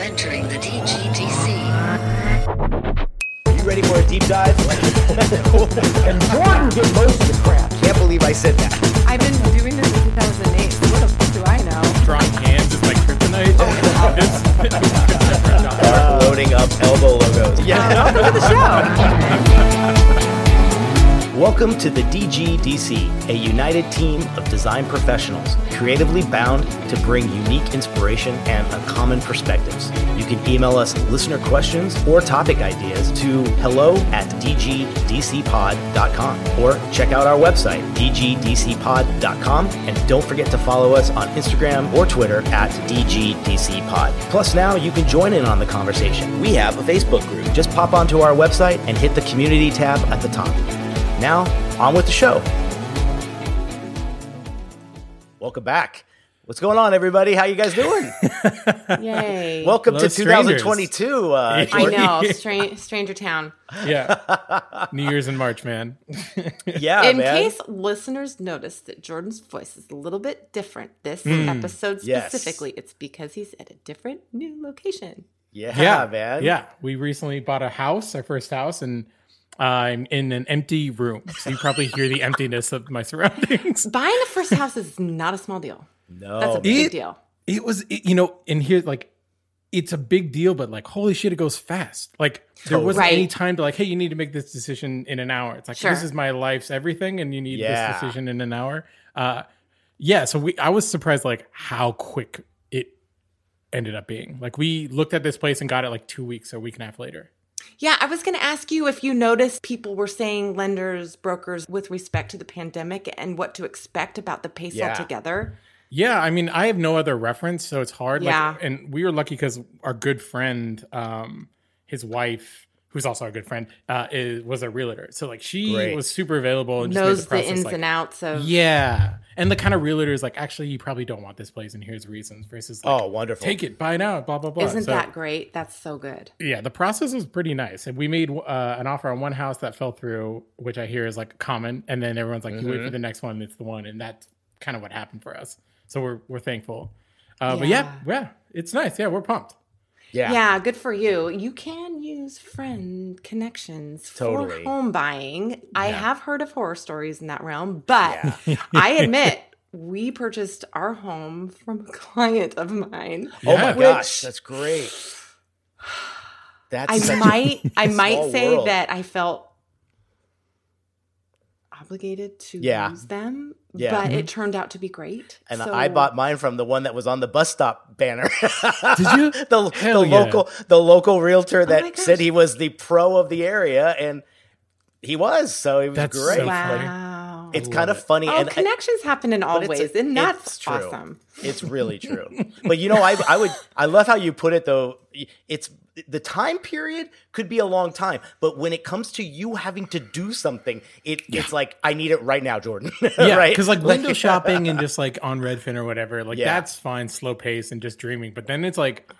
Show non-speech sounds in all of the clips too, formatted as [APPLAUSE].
entering the DGDC. You ready for a deep dive? [LAUGHS] And Jordan did most of the crap. Can't believe I said that. I've been doing this since 2008. So what the fuck do I know? drawing hands is like kryptonite. Oh, [LAUGHS] it's- Start loading up elbow logos. Yeah. Oh, Welcome to the show. [LAUGHS] Welcome to the DGDC, a united team of design professionals, creatively bound to bring unique inspiration and a common perspectives. You can email us listener questions or topic ideas to hello at dgdcpod.com or check out our website, dgdcpod.com, and don't forget to follow us on Instagram or Twitter at dgdcpod. Plus, now you can join in on the conversation. We have a Facebook group. Just pop onto our website and hit the community tab at the top. Now, on with the show. Welcome back. What's going on, everybody? How you guys doing? [LAUGHS] Yay. Welcome Hello, to strangers. 2022. Uh, [LAUGHS] I know. [LAUGHS] Stra- Stranger Town. yeah. New Year's in March, man. Yeah, In man. case listeners notice that Jordan's voice is a little bit different this episode Hmm. Yes. specifically, it's because he's at a different new location. yeah, yeah, man. Yeah. We recently bought a house, our first house, and I'm in an empty room. So you probably hear the emptiness of my surroundings. [LAUGHS] Buying a first house is not a small deal. No, That's a big It- deal. It was, it- you know, and here, like, it's a big deal, but like, holy shit, it goes fast. Like, there wasn't Right. any time to, like, hey, you need to make this decision in an hour. It's like, Sure. this is my life's everything, and you need Yeah. this decision in an hour. Uh, yeah. So we, I was surprised, like, how quick it ended up being. Like, we looked at this place and got it like two weeks or a week and a half later. Yeah, I was going to ask you if you noticed people were saying lenders, brokers, with respect to the pandemic and what to expect about the pace Yeah. altogether. Yeah, I mean, I have no other reference, so it's hard. Yeah. Like, and we were lucky because our good friend, um, his wife, who's also our good friend, uh, is, was a realtor. So like she Great. was super available and just made Knows the, process, ins like- and outs of. Yeah, and the kind of realtor is like, actually, you probably don't want this place, and here's reasons. Versus, like, Oh, wonderful. take it, buy now, blah blah blah. Isn't So, that great? That's so good. Yeah, the process was pretty nice, and we made uh, an offer on one house that fell through, which I hear is like common, and then everyone's like, "You wait Mm-hmm. for the next one, it's the one," and that's kind of what happened for us. So we're we're thankful. Uh, But yeah, yeah, it's nice. Yeah, we're pumped. Yeah. Yeah. good for you. You can use friend connections Totally. for home buying. I have heard of horror stories in that realm, but [LAUGHS] I admit we purchased our home from a [LAUGHS] client of mine. Oh my Yeah. gosh, that's great. [SIGHS] That's I might I [LAUGHS] might say world. that I felt obligated to Yeah. use them, Yeah. but it mm-hmm. turned out to be great. And So- I bought mine from the one that was on the bus stop banner. [LAUGHS] Did you? the Hell the yeah. local the local realtor oh my that said he was the pro of the area, and he was. So it was That's great. so funny. Wow. It's kind of funny, Oh, and I- connections happen in all but a- ways, and that's it's true. awesome. It's really true. but you know, I I would I love how you put it though. It's the time period could be a long time, but when it comes to you having to do something, it it's like I need it right now, Jordan. [LAUGHS] Yeah, right? because like window [LAUGHS] shopping and just like on Redfin or whatever, like Yeah. that's fine, slow pace and just dreaming. But then it's like,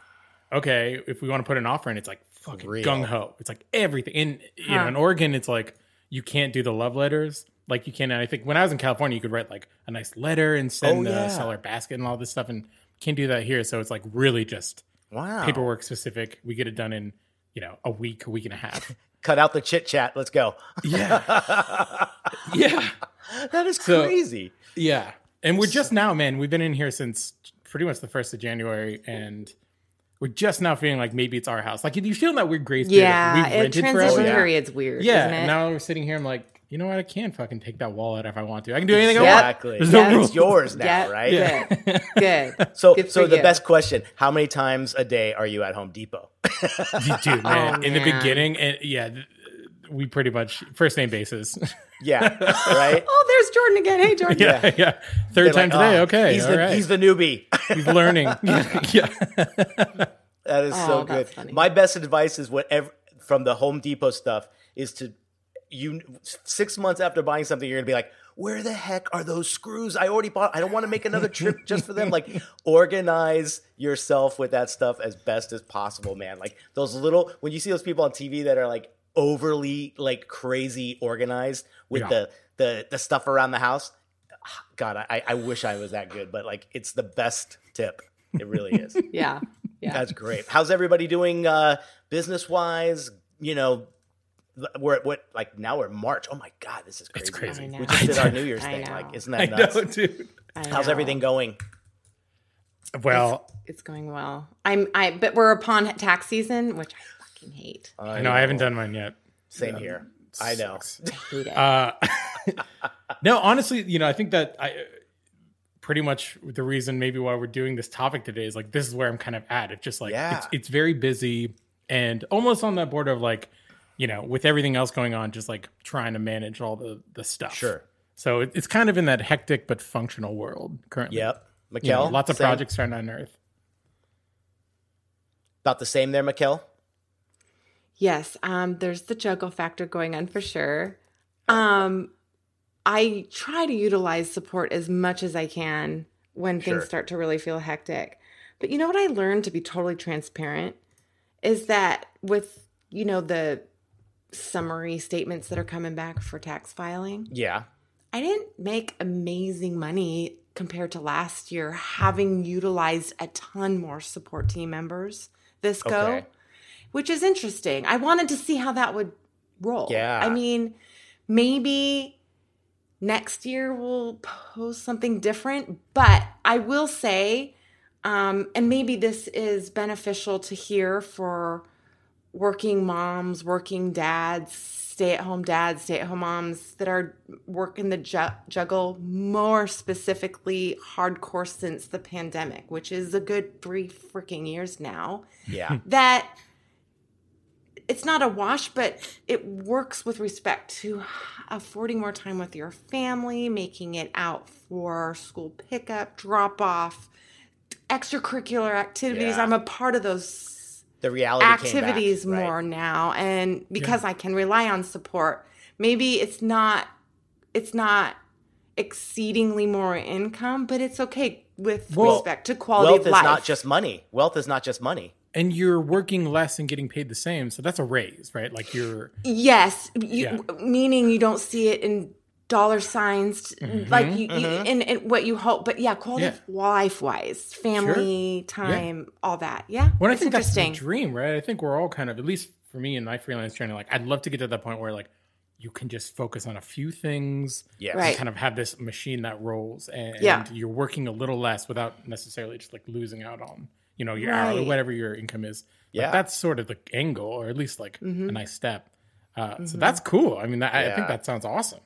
okay, if we want to put an offer in, it's like fucking gung ho. It's like everything. In you know, in Oregon, it's like you can't do the love letters like you can. And I think when I was in California, you could write like a nice letter and send Oh, the yeah. seller basket and all this stuff, and can't do that here. So it's like really just wow, paperwork specific. We get it done in you know a week, a week and a half. [LAUGHS] cut out the chit chat. Let's go. yeah, [LAUGHS] yeah. That is So- crazy. Yeah. And we're just now, man, we've been in here since pretty much the first of January and we're just now feeling like maybe it's our house. Like you feel that weird grace period. Yeah, We've it, rented transition forever. yeah. period's weird. Yeah. isn't it? now we're sitting here. I'm like, you know what? I can fucking take that wall out if I want to. I can do anything I Exactly. want. There's no Yeah. It's yours now, Yeah, right? Yeah. Good. [LAUGHS] Good. So, Good so the you. best question: How many times a day are you at Home Depot? [LAUGHS] Dude, oh, man. Oh, in the beginning, and yeah, we pretty much first name basis. [LAUGHS] Yeah, right. Oh, there's Jordan again. Hey, Jordan. Yeah, yeah. 3rd They're time like, today. "Oh, okay, he's all the right. he's the newbie. He's learning. yeah, yeah. That is oh, so Oh, good. funny. My best advice is whatever from the Home Depot stuff is to you six months after buying something, you're gonna be like, where the heck are those screws? I already bought. I don't want to make another trip just for them. Like, [LAUGHS] organize yourself with that stuff as best as possible, man. Like those little when you see those people on TV that are like overly like crazy organized with Yeah. the the the stuff around the house. [SIGHS] God, I, I wish I was that good, but like it's the best tip. It really is. [LAUGHS] Yeah. Yeah. That's great. How's everybody doing uh business wise? You know, we're at what like now we're March. Oh my god, this is crazy. It's crazy. We just did our New Year's I thing. know. Like, isn't I that nuts? know, dude. I How's know. everything going? Well, It's going well. I'm I but we're upon tax season, which I fucking hate. I know I haven't done mine yet. Same here. I know. Sucks. I hate it. Uh, [LAUGHS] [LAUGHS] no, honestly, you know, I think that I pretty much the reason maybe why we're doing this topic today is like this is where I'm kind of at. It's just like Yeah. it's it's very busy and almost on that border of like, you know, with everything else going on, just like trying to manage all the the stuff. Sure. So it, it's kind of in that hectic but functional world currently. Yep. You know, Mikkel, lots of same- projects trying to unearth. About the same there, Mikkel. Yes, um, there's the juggle factor going on for sure. Um, I try to utilize support as much as I can when Sure. things start to really feel hectic. But you know what I learned to be totally transparent is that with you know the summary statements that are coming back for tax filing, Yeah. I didn't make amazing money compared to last year, having utilized a ton more support team members this go, Okay. which is interesting. I wanted to see how that would roll. Yeah. I mean, maybe next year we'll post something different, but I will say, um, and maybe this is beneficial to hear for working moms, working dads, stay at home dads, stay at home moms that are working the ju- juggle more specifically hardcore since the pandemic, which is a good three freaking years now. Yeah. Hmm. That it's not a wash, but it works with respect to affording more time with your family, making it out for school pickup, drop off, extracurricular activities. Yeah. I'm a part of those The reality came back, activities right? more now and because I can rely on support maybe it's not it's not exceedingly more income but it's okay with Well, respect to quality Wealth of is life not just money. Wealth is not just money. And you're working less and getting paid the same, so that's a raise, right? Like you're yes you, Yeah. meaning you don't see it in dollar signs like you, you and, and what you hope but yeah quality Mm-hmm. Yeah. of life wise family time all that yeah Well, I it's think that's the interesting dream, right? I think we're all kind of, at least for me in my freelance journey, like I'd love to get to that point where like you can just focus on a few things, yeah Right. and kind of have this machine that rolls, and Yeah. you're working a little less without necessarily just like losing out on, you know, your hourly, Right. whatever your income is. Like, Yeah. that's sort of the angle, or at least like Mm-hmm. a nice step. Uh, So that's cool. I mean, that, I- I think that sounds awesome.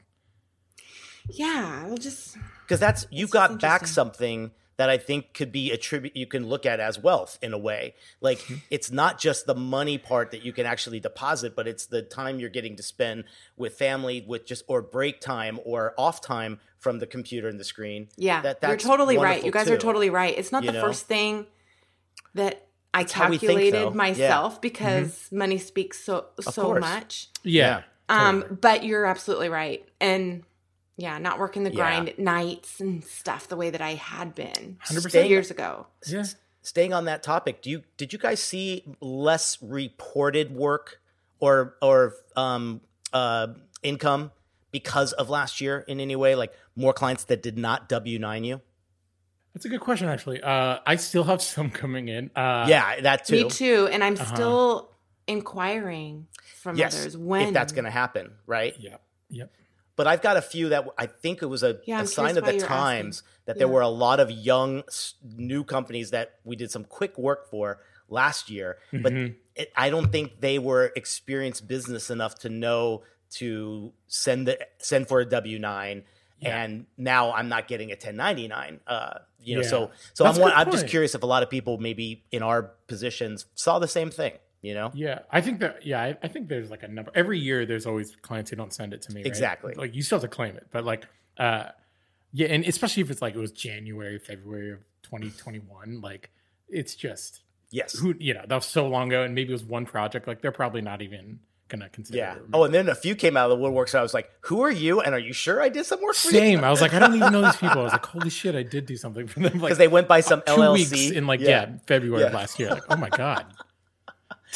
Yeah i'll just because that's you got back something that I think could be attribute you can look at as wealth in a way. Like Mm-hmm. it's not just the money part that you can actually deposit, but it's the time you're getting to spend with family, with just or break time or off time from the computer and the screen. Yeah, that, you're totally right. You guys too. are totally right. It's not You the know? first thing that I how we think, calculated though. Yeah. myself because money speaks so so much. Yeah. Um, but you're absolutely right, and yeah, not working the grind at nights and stuff the way that I had been 100%. Years ago. Yeah. Staying on that topic, do you did you guys see less reported work or or um uh income because of last year in any way? Like more clients that did not W nine you? That's a good question, actually. Uh, I still have [LAUGHS] some coming in. Uh, yeah, that too. Me too, and I'm Uh-huh. still inquiring from Yes, others when if that's going to happen, right? Yep. Yep. But I've got a few that I think it was a, Yeah, a I'm sign of the times asking. that there Yeah. were a lot of young new companies that we did some quick work for last year, but Mm-hmm. it, I don't think they were experienced business enough to know to send the send for a W nine. And now I'm not getting a 1099. Uh, you know, Yeah. so so That's I'm one, I'm just curious if a lot of people maybe in our positions saw the same thing. You know? Yeah, I think that. Yeah, I, I think there's like a number. Every year, there's always clients who don't send it to me. right? Exactly. Like you still have to claim it, but like, uh, yeah, and especially if it's like it was January, February of 2021, like it's just Yes. who you know that was so long ago, and maybe it was one project. Like they're probably not even gonna consider. Yeah. Oh, and then a few came out of the woodwork, so I was like, "Who are you? And are you sure I did some work for you?" Same. I was like, I don't even know these people. I was like, holy shit, I did do something for them. Like [LAUGHS] Because they went by some two LLC weeks in like yeah, February of Yeah. last year. Like, oh my god. [LAUGHS]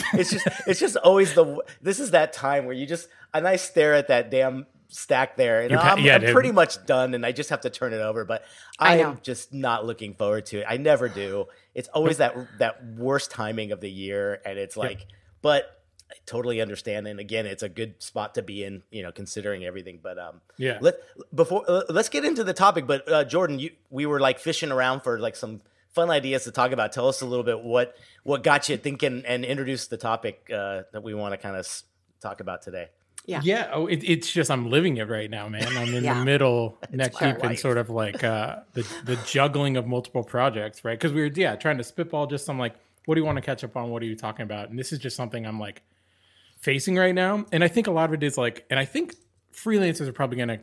[LAUGHS] it's just it's just always the this is that time where you just and I stare at that damn stack there and You're pa- I'm, yeah, I'm pretty much done and I just have to turn it over but I, I am just not looking forward to it. I never do. It's always that that worst timing of the year and it's like but I totally understand and again it's a good spot to be in, you know, considering everything but um Yeah. let before uh, let's get into the topic but uh, Jordan you we were like fishing around for like some fun ideas to talk about. Tell us a little bit what what got you thinking and introduce the topic uh, that we want to kind of s- talk about today. Yeah. Yeah, oh, it, it's just I'm living it right now, man. I'm in Yeah. the middle, neck deep in life. sort of like uh, the the juggling of multiple projects, right? Because we were yeah trying to spitball just some like, what do you want to catch up on? What are you talking about? And this is just something I'm like facing right now, and I think a lot of it is like, and I think freelancers are probably gonna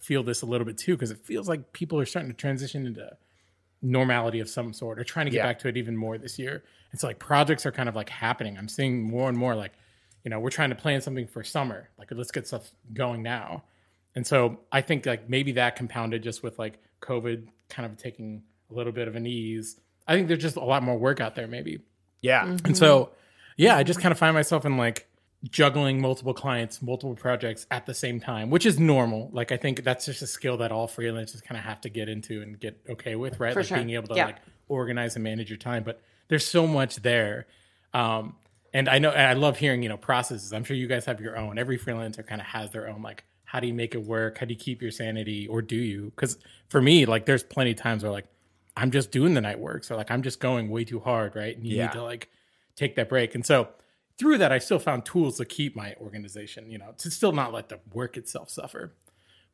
feel this a little bit too because it feels like people are starting to transition into normality of some sort or trying to get Yeah. back to it even more this year. It's like projects are kind of like happening. I'm seeing more and more like, you know, we're trying to plan something for summer. Like let's get stuff going now. And so I think like maybe that compounded just with like COVID kind of taking a little bit of an ease. I think there's just a lot more work out there maybe. Yeah, And so, yeah, I just kind of find myself in like juggling multiple clients, multiple projects at the same time, which is normal. Like, I think that's just a skill that all freelancers kind of have to get into and get okay with, right? For like sure. being able to Yeah. like organize and manage your time. But there's so much there. Um, and I know, and I love hearing, you know, processes. I'm sure you guys have your own. Every freelancer kind of has their own, like, how do you make it work? How do you keep your sanity? Or do you? Because for me, like, there's plenty of times where, like, I'm just doing the night work. So, like, I'm just going way too hard, right? And you Yeah. need to, like, take that break. And so, through that, I still found tools to keep my organization, you know, to still not let the work itself suffer.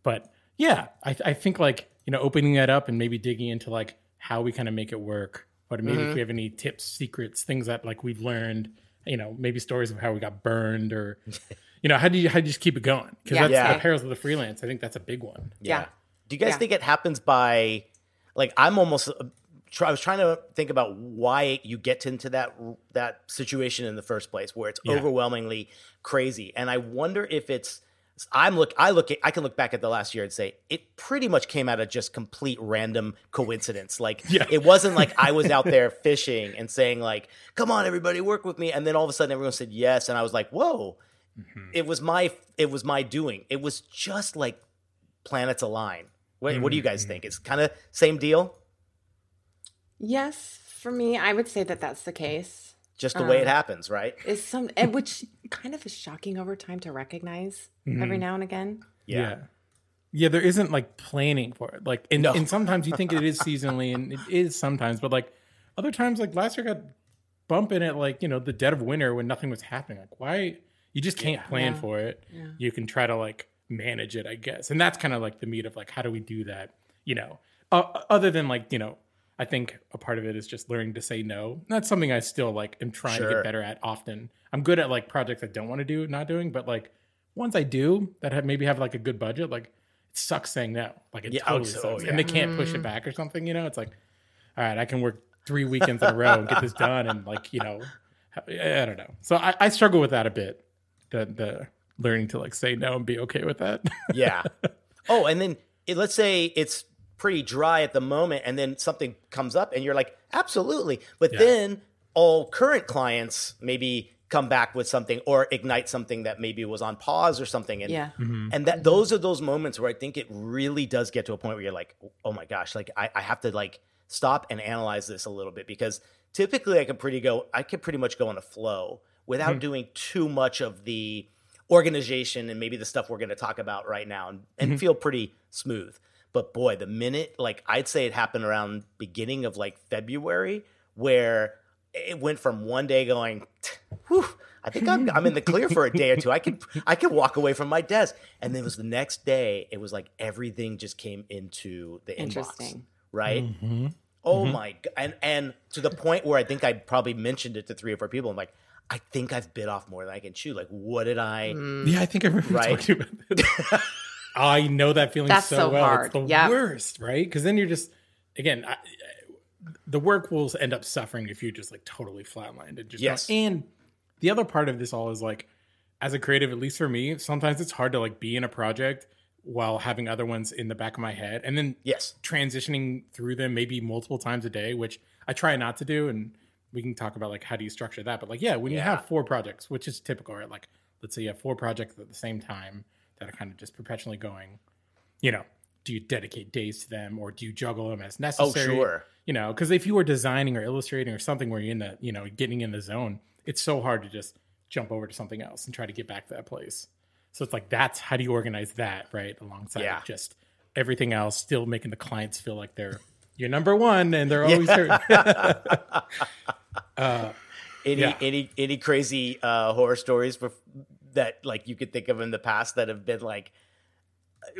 But yeah, I, I think like, you know, opening that up and maybe digging into like how we kind of make it work. But maybe Mm-hmm. if we have any tips, secrets, things that like we've learned, you know, maybe stories of how we got burned or, [LAUGHS] you know, how do you, how do you just keep it going? Because Yeah. that's Yeah. the perils of the freelance. I think that's a big one. Yeah. Do you guys Yeah. think it happens by, like, I'm almost. Try, I was trying to think about why you get into that that situation in the first place, where it's Yeah. overwhelmingly crazy, and I wonder if it's. I'm look. I look. At, I can look back at the last year and say it pretty much came out of just complete random coincidence. Like [LAUGHS] Yeah. it wasn't like I was out there fishing and saying like, "Come on, everybody, work with me," and then all of a sudden everyone said yes, and I was like, "Whoa!" Mm-hmm. It was my. It was my doing. It was just like planets align. What, what do you mm-hmm. guys mm-hmm. think? It's kind of same deal, Yes, for me, I would say that that's the case. just the way Uh, it happens, right? Is some and which kind of is shocking over time to recognize every now and again. Yeah. yeah. there isn't like planning for it. Like, and, No. and sometimes you think it is [LAUGHS] seasonally, and it is sometimes, but like other times, like last year got bumping at like, you know, the dead of winter when nothing was happening. Like, why? You just can't plan Yeah. for it. You can try to like manage it, I guess. And that's kind of like the meat of like, how do we do that? You know, uh, other than like, you know, I think a part of it is just learning to say no. That's something I still like am trying to get better at often. I'm good at like projects I don't want to do, not doing, but like ones I do that have maybe have like a good budget, like it sucks saying no. Like it Yeah, oh, totally so- sucks. yeah. And they can't push it back or something, you know? It's like, all right, I can work three weekends in a row and get this done and like, you know, I I don't know. So I, I struggle with that a bit. The the learning to like say no and be okay with that. Yeah. [LAUGHS] oh, and then it, let's say it's pretty dry at the moment, and then something comes up, and you're like, absolutely. But Yeah. then all current clients maybe come back with something or ignite something that maybe was on pause or something. And Yeah. Mm-hmm. and that those are those moments where I think it really does get to a point where you're like, oh my gosh, like I, I have to like stop and analyze this a little bit because typically I can pretty go I can pretty much go in a flow without mm-hmm. doing too much of the organization and maybe the stuff we're going to talk about right now and, and mm-hmm. feel pretty smooth. But boy, the minute like I'd say it happened around beginning of like February where it went from one day going, whew, I think I'm, I'm in the clear for a day or two. I could [LAUGHS] I could walk away from my desk, and then it was the next day. It was like everything just came into the inbox, Interesting. right? Mm-hmm. Oh mm-hmm. my god! And and to the point where I think I probably mentioned it to three or four people. I'm like, I think I've bit off more than I can chew. Like, what did I? Yeah, I think I remember Right. talking about this. [LAUGHS] I know that feeling That's so, so well. hard. It's the Yep. worst, right? Because then you're just, again, I, the work will end up suffering if you just like totally flatlined and just Yes. don't- And the other part of this all is like, as a creative, at least for me, sometimes it's hard to like be in a project while having other ones in the back of my head, and then Yes. transitioning through them maybe multiple times a day, which I try not to do. And we can talk about like how do you structure that. But like, yeah, when you have four projects, which is typical, right? Like, let's say you have four projects at the same time that are kind of just perpetually going, you know, do you dedicate days to them or do you juggle them as Oh, necessary? sure. You know, because if you were designing or illustrating or something where you're in the, you know, getting in the zone, it's so hard to just jump over to something else and try to get back to that place. So it's like that's how do you organize that, right? Alongside Yeah. just everything else, still making the clients feel like they're your number one and they're always there. [LAUGHS] Any Yeah. any any crazy uh, horror stories for, that like you could think of in the past that have been like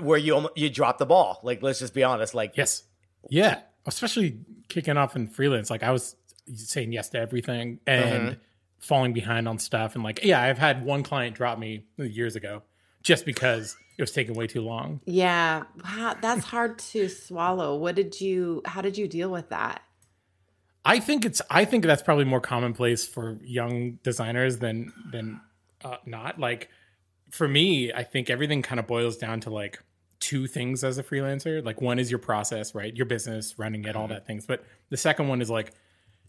where you almo- you dropped the ball? Like, let's just be honest. Like, Yes. Yeah. Especially kicking off in freelance. Like I was saying yes to everything and Mm-hmm. falling behind on stuff. And like, yeah, I've had one client drop me years ago just because it was taking way too long. Yeah, wow, that's hard to swallow. What did you? How did you deal with that? I think it's I think that's probably more commonplace for young designers than than uh, not. Like for me, I think everything kind of boils down to like two things as a freelancer. Like one is your process, right? Your business, running it, all that things. But the second one is like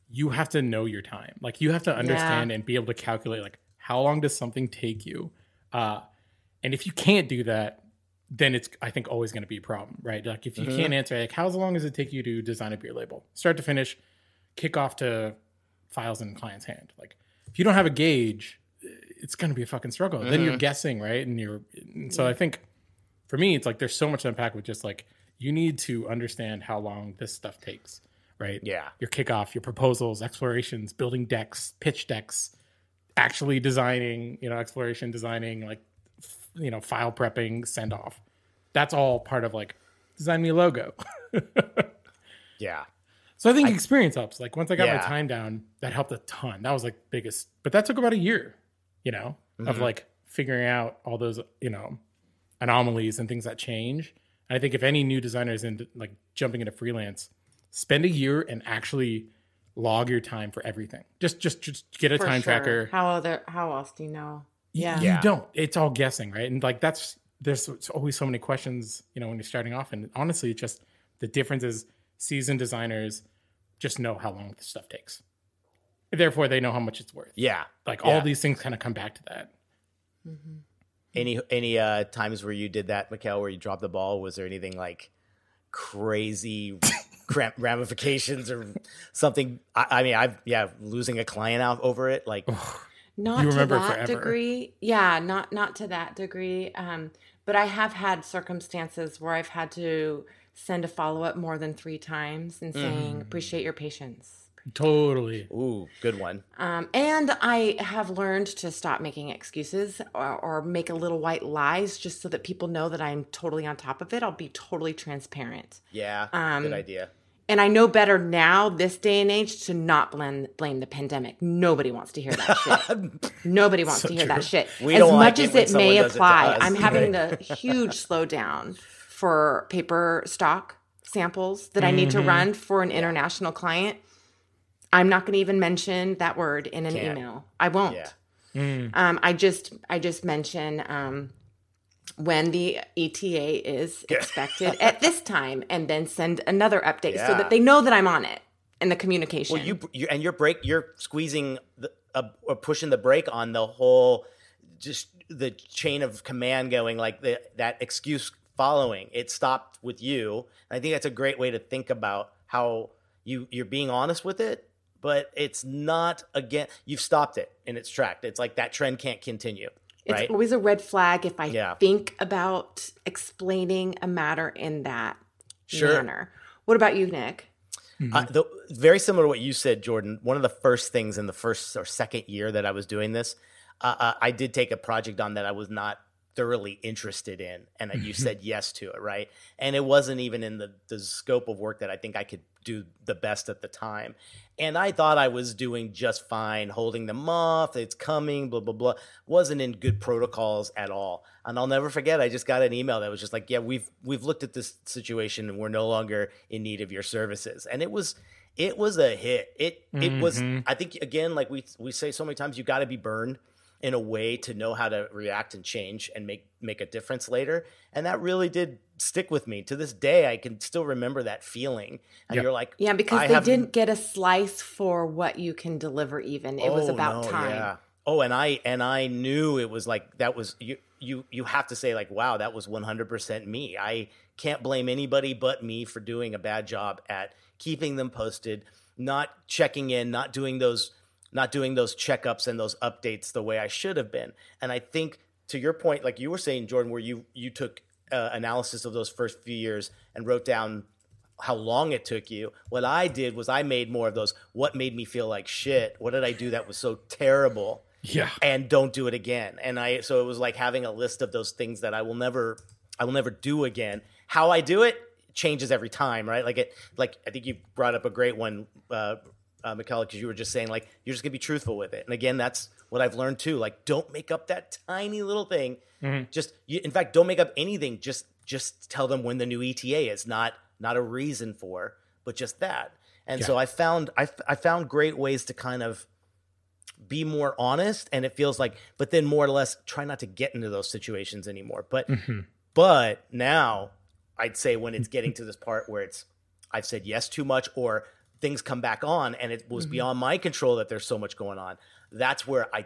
you have to know your time. Like you have to understand and be able to calculate like how long does something take you? Uh and if you can't do that, then it's I think always going to be a problem, right? Like if you can't answer like how long does it take you to design a beer label, start to finish, kick off to files in client's hand. Like if you don't have a gauge, it's going to be a fucking struggle. Then Mm-hmm. you're guessing, right? And you're and so I think for me, it's like there's so much to unpack with just like you need to understand how long this stuff takes, right? Yeah. Your kickoff, your proposals, explorations, building decks, pitch decks, actually designing, you know, exploration designing, like you know, file prepping, send off. That's all part of like design me a logo. [LAUGHS] yeah, So I think experience helps. Like once I got Yeah. my time down, that helped a ton. That was like biggest, but that took about a year, you know, of Mm-hmm. like figuring out all those, you know, anomalies and things that change. And I think if any new designers in like jumping into freelance, spend a year and actually log your time for everything. Just just just get a For time sure. tracker. How other? How else do you know? Yeah. You Yeah. don't. It's all guessing, right? And like that's there's always so many questions, you know, when you're starting off. And honestly, it's just the difference is seasoned designers just know how long this stuff takes. Therefore, they know how much it's worth. yeah. Like Yeah. all these things kind of come back to that. Any any uh times where you did that, Mikkel, where you dropped the ball? Was there anything like crazy [LAUGHS] cram- ramifications or something? I, I mean, I've yeah, losing a client out over it. Like, not You to remember that forever. degree yeah not not to that degree um but i have had circumstances where i've had to send a follow-up more than three times and saying appreciate your patience Totally. ooh, good one. um, and i have learned to stop making excuses or, or make a little white lies just so that people know that i'm totally on top of it i'll be totally transparent Yeah, Um, good idea. and I know better now, this day and age, to not blame blame the pandemic. Nobody wants to hear that shit. [LAUGHS] Nobody wants to hear that shit. We as much like as when it may does it apply, us. I'm having the huge [LAUGHS] slowdown for paper stock samples that I need Mm-hmm. to run for an international client. I'm not going to even mention that word in an Can't. email. I won't. Yeah. Um, I just I just mention um, when the ETA is expected at this time, and then send another update so that they know that I'm on it in the communication. Well, you, you and your break, you're squeezing the, uh, or pushing the brake on the whole, just the chain of command going like the, that excuse following. It stopped with you. And I think that's a great way to think about how you you're being honest with it, but it's not again. You've stopped it in its track. It's like that trend can't continue. it's Right? always a red flag if I Yeah. think about explaining a matter in that Sure. manner. What about you, Nick? Uh, the, very similar to what you said, Jordan. One of the first things in the first or second year that I was doing this, uh, uh, I did take a project on that I was not thoroughly interested in and that you mm-hmm. said yes to it right? And it wasn't even in the, the scope of work that i think i could do the best at the time. And i thought i was doing just fine holding them off it's coming blah blah blah. Wasn't in good protocols at all. And i'll never forget i just got an email that was just like yeah we've we've looked at this situation and we're no longer in need of your services. And it was it was a hit. It it was mm-hmm. i think again like we we say so many times you got to be burned in a way to know how to react and change and make make a difference later and that really did stick with me to this day i can still remember that feeling and Yep. you're like Yeah, because I they have- didn't get a slice for what you can deliver. Even it was Oh, about no, time. yeah. oh and i and i knew it was like that was you you you have to say like wow that was 100% me i can't blame anybody but me for doing a bad job at keeping them posted not checking in not doing those not doing those checkups and those updates the way i should have been and i think to your point like you were saying jordan where you you took uh, analysis of those first few years and wrote down how long it took you. What I did was I made more of those what made me feel like shit. What did I do that was so terrible? Yeah. And don't do it again. And I so it was like having a list of those things that I will never I will never do again. How I do it changes every time, right? Like it like I think you brought up a great one uh uh, Michaela, because you were just saying like you're just gonna be truthful with it, and again, that's what I've learned too. Like, don't make up that tiny little thing. Just, you, in fact, don't make up anything. Just, just tell them when the new ETA is. Not, not a reason for, but just that. And so I found, I found great ways to kind of be more honest, and it feels like, but then more or less try not to get into those situations anymore. But, but now I'd say when it's getting to this part where it's I've said yes too much or things come back on and it was mm-hmm. beyond my control that there's so much going on. That's where I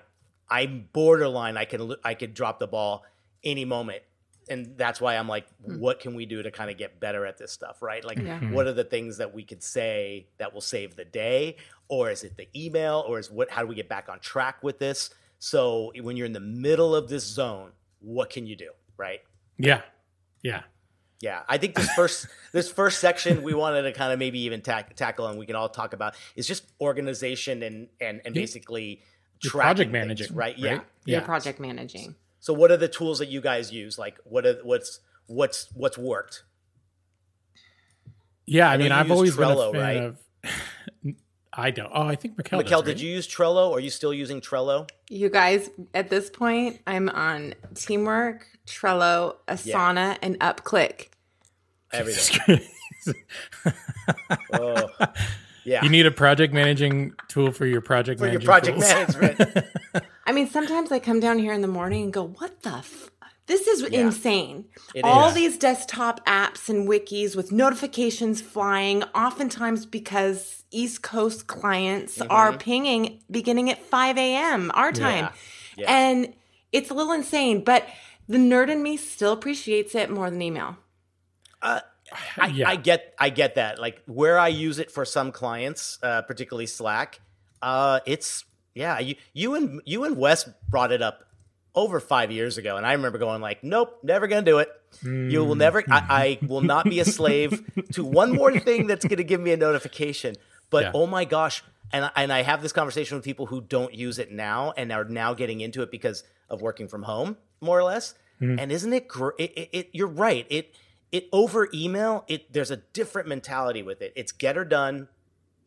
I'm borderline I can I could drop the ball any moment. And that's why I'm like, hmm. what can we do to kind of get better at this stuff, right? Like, Yeah. Hmm. what are the things that we could say that will save the day, or is it the email, or is what? How do we get back on track with this? So when you're in the middle of this zone, what can you do, right? Yeah. Yeah. Yeah, I think this first [LAUGHS] this first section we wanted to kind of maybe even tack, tackle and we can all talk about is just organization and and and basically Your tracking project things, managing. right? Yeah. Your project managing. So what are the tools that you guys use? Like what are what's what's what's worked? Yeah. I, know mean, I've always Trello, been a fan right? of. I don't. Oh, I think Mikkel. Mikkel, does, did right? you use Trello? Are you still using Trello? You guys, at this point, I'm on Teamwork, Trello, Asana, and UpClick. Everything. [LAUGHS] oh, yeah. You need a project managing tool for your project for your project tools. management. [LAUGHS] I mean, sometimes I come down here in the morning and go, "What the? F- this is insane! It All is. these desktop apps and wikis with notifications flying, oftentimes because East Coast clients are pinging beginning at 5 a.m. our time, Mm-hmm. Yeah. and it's a little insane. But the nerd in me still appreciates it more than email. I, Yeah. I get I get that. Like where I use it for some clients, uh, particularly Slack, uh, it's yeah. You you and you and Wes brought it up over five years ago, and I remember going like, nope, never gonna do it. You will never. I, I hmm. will not be a slave [LAUGHS] to one more thing that's gonna give me a notification. But Yeah. oh my gosh. And, I- and I have this conversation with people who don't use it now and are now getting into it because of working from home, more or less. Hmm. And isn't it great? It, it, it, you're right. It it over email. It there's a different mentality with it. It's get her done,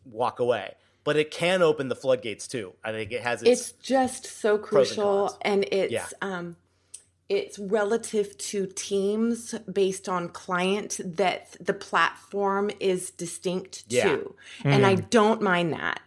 walk away. But it can open the floodgates too. I think it has its, it's just so pros and crucial and, it's Yeah. um it's relative to teams based on client that the platform is distinct Yeah. to and i don't mind that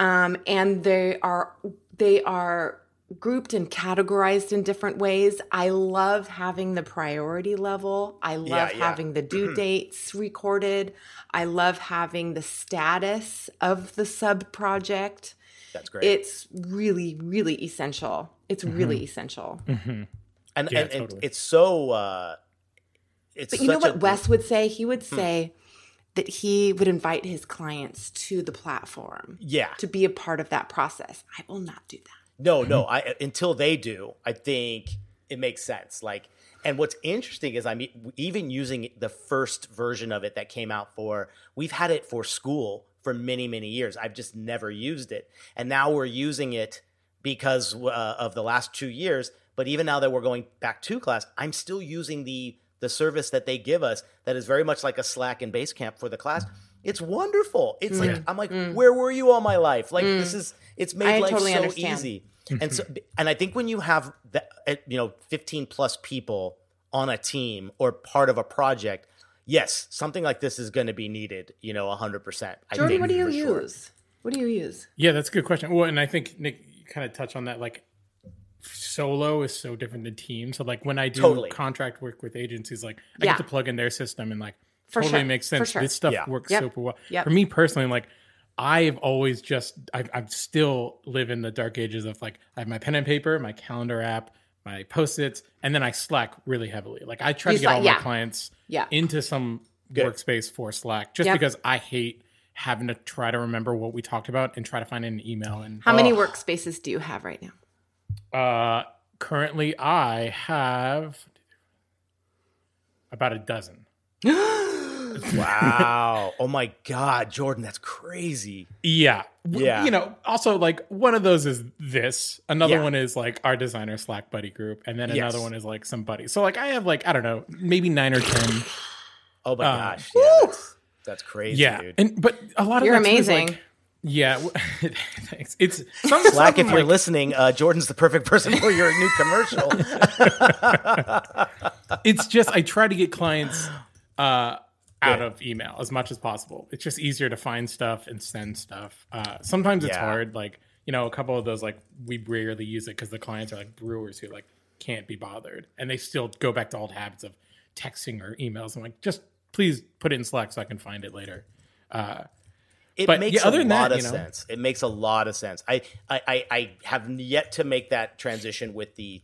um and they are they are grouped and categorized in different ways. I love having the priority level. I love Yeah, yeah. having the due mm-hmm. dates recorded. I love having the status of the sub project. That's great. it's really really essential. It's mm-hmm. really essential. Mm-hmm. And Yeah, and, and totally. it's so uh, it's but you know such a- what wes would say? He would hmm. say that he would invite his clients to the platform yeah. to be a part of that process. I will not do that No, no. Mm-hmm. I until they do, I think it makes sense. Like, and what's interesting is I'm even using the first version of it that came out for. We've had it for school for many, many years. I've just never used it, and now we're using it because uh, of the last two years. But even now that we're going back to class, I'm still using the the service that they give us that is very much like a Slack and Basecamp for the class. Mm. It's wonderful. It's mm. like I'm like, mm. where were you all my life? Like this is it's made I life totally so understand. easy. And so and I think when you have that uh, you know 15 plus people on a team or part of a project, yes, something like this is going to be needed, you know, 100%. I Jordan, think, what do you for sure. use? What do you use? Yeah, that's a good question. Well, and I think Nick, you kind of touched on that. Like, solo is so different than team. So, like, when I do Totally. contract work with agencies, like, I Yeah. get to plug in their system and like For totally sure. makes For sense. sure. This stuff Yeah. works Yep. super well. Yep. For me personally, like, I've always just I, I'm still live in the dark ages of like I have my pen and paper, my calendar app, my post-its, and then I Slack really heavily. Like I try You to get Slack- all yeah. my clients Yeah. into some Good. workspace for Slack, just Yep. because I hate having to try to remember what we talked about and try to find an email and How many workspaces do you have right now? uh, currently, I have about a dozen. [GASPS] [GASPS] Wow. oh my God, Jordan, that's crazy. Yeah. Yeah. You know, also like one of those is this. Another Yeah. one is like our designer Slack buddy group. And then Yes. another one is like some buddy. So like I have like, I don't know, maybe nine or 10. Oh my Uh, gosh. Yeah, that's, that's crazy, yeah. dude. And, but a lot of You're that too is, amazing. Like, yeah. [LAUGHS] Thanks. It's some Slack, if you're like, listening, uh, Jordan's the perfect person for your new commercial. [LAUGHS] it's just I try to get clients uh, out of email as much as possible. It's just easier to find stuff and send stuff. Uh, sometimes it's Yeah. hard. Like you know, a couple of those like we rarely use it because the clients are like brewers who like can't be bothered, and they still go back to old habits of texting or emails. I'm like, just please put it in Slack so I can find it later. Uh, It But, makes yeah, other a lot that, of you know. sense. It makes a lot of sense. I, I, I, I have yet to make that transition with the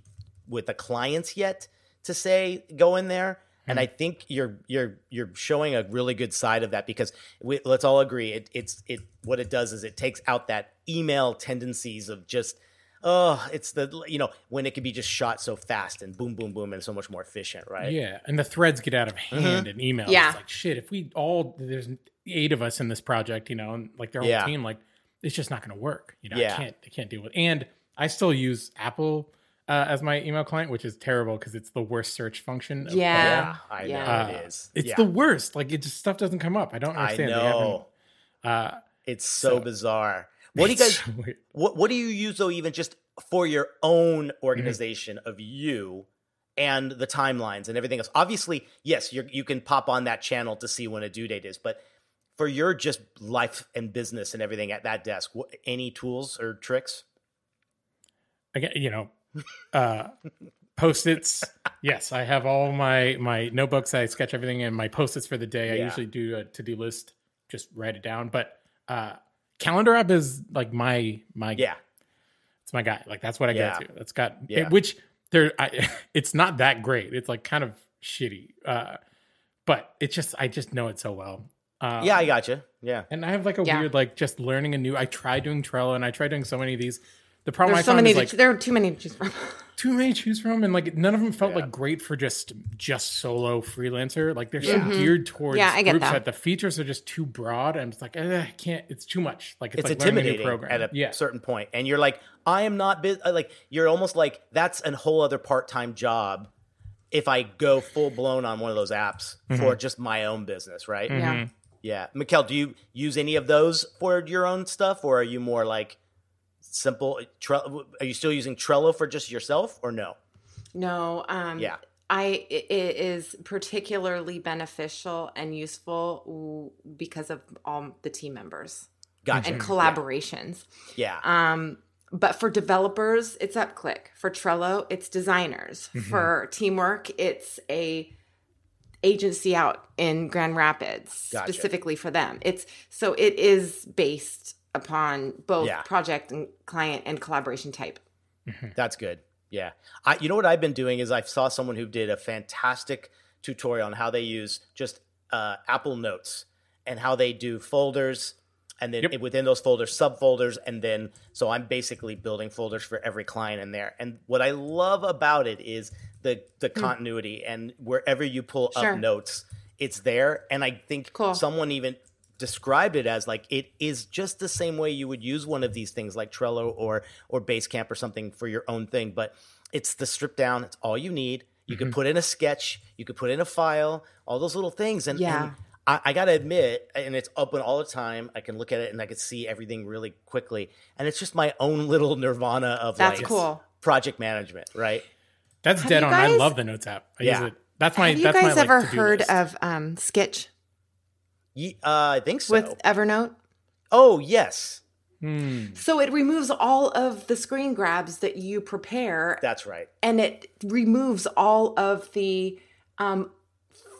with the clients yet to say go in there. And. I think you're you're you're showing a really good side of that because we, let's all agree it, it's it what it does is it takes out that email tendencies of just oh it's the you know when it can be just shot so fast and boom boom boom and so much more efficient right Yeah, and the threads get out of mm-hmm. hand in email. Yeah. It's like shit. If we all there's eight of us in this project, you know, and like their whole Yeah. team, like it's just not going to work. You know, Yeah. I can't I can't deal with. And I still use Apple uh, as my email client, which is terrible because it's the worst search function. of- Yeah. yeah I Yeah. know Uh, it is It's yeah. the worst. Like it just stuff doesn't come up. I don't understand. They know Uh, it's so, So- bizarre [LAUGHS] what do you guys so what what do you use though even just for your own Mm-hmm. organization of you and the timelines and everything else obviously yes you you can pop on that channel to see when a due date is but for your just life and business and everything at that desk what, any tools or tricks again, you know, uh, post-its. yes, I have all my my notebooks. I sketch everything in my post-its for the day. I usually do a to-do list, just write it down. But uh, calendar app is like my my yeah it's my guy. Like that's what I Yeah. go to. That's got Yeah. which there. I, [LAUGHS] it's not that great. It's like kind of shitty. Uh, but it's just I just know it so well. Uh, yeah i gotcha yeah and I have like a Yeah. weird like just learning a new. I tried doing Trello and I tried doing so many of these. The problem There's I so found many. is to like ch- there are too many to choose from. [LAUGHS] too many to choose from, and like none of them felt Yeah. like great for just just solo freelancer. Like they're so Yeah. geared towards Yeah, I get groups that. the features are just too broad. I'm just like, eh, I can't. It's too much. Like it's, it's like learning a new intimidating program. at a yeah, certain point and you're like i am not bus- like you're almost like that's a whole other part-time job if i go full blown on one of those apps Mm-hmm. for just my own business right Yeah. yeah Mikkel, do you use any of those for your own stuff or are you more like simple Tre- are you still using trello for just yourself or no No. Um, Yeah. I it is particularly beneficial and useful because of all the team members gotcha and collaborations. yeah Um, but for developers, it's UpClick. For Trello, it's designers. Mm-hmm. For teamwork, it's a agency out in Grand Rapids Gotcha. specifically for them. It's so it is based upon both Yeah. project and client and collaboration type. That's good. Yeah. I, you know what I've been doing is I saw someone who did a fantastic tutorial on how they use just uh, Apple Notes and how they do folders and then Yep. within those folders subfolders and then so I'm basically building folders for every client in there. And what I love about it is the the continuity and wherever you pull. Sure. up notes, it's there and I think Cool. someone even described it as like it is just the same way you would use one of these things like Trello or or Basecamp or something for your own thing, but it's the strip down. It's all you need. You Mm-hmm. can put in a sketch. You could put in a file. All those little things. And, Yeah. and I, I got to admit, and it's open all the time. I can look at it and I can see everything really quickly. And it's just my own [LAUGHS] little nirvana of That's like cool. project management, right? That's Have dead you on. I love the Notes app. I Yeah. use it. That's my. Have you that's guys my, ever to-do heard list. of um, Skitch Ye- uh, I think so. with Evernote? oh, yes. So it removes all of the screen grabs that you prepare That's right. and it removes all of the um,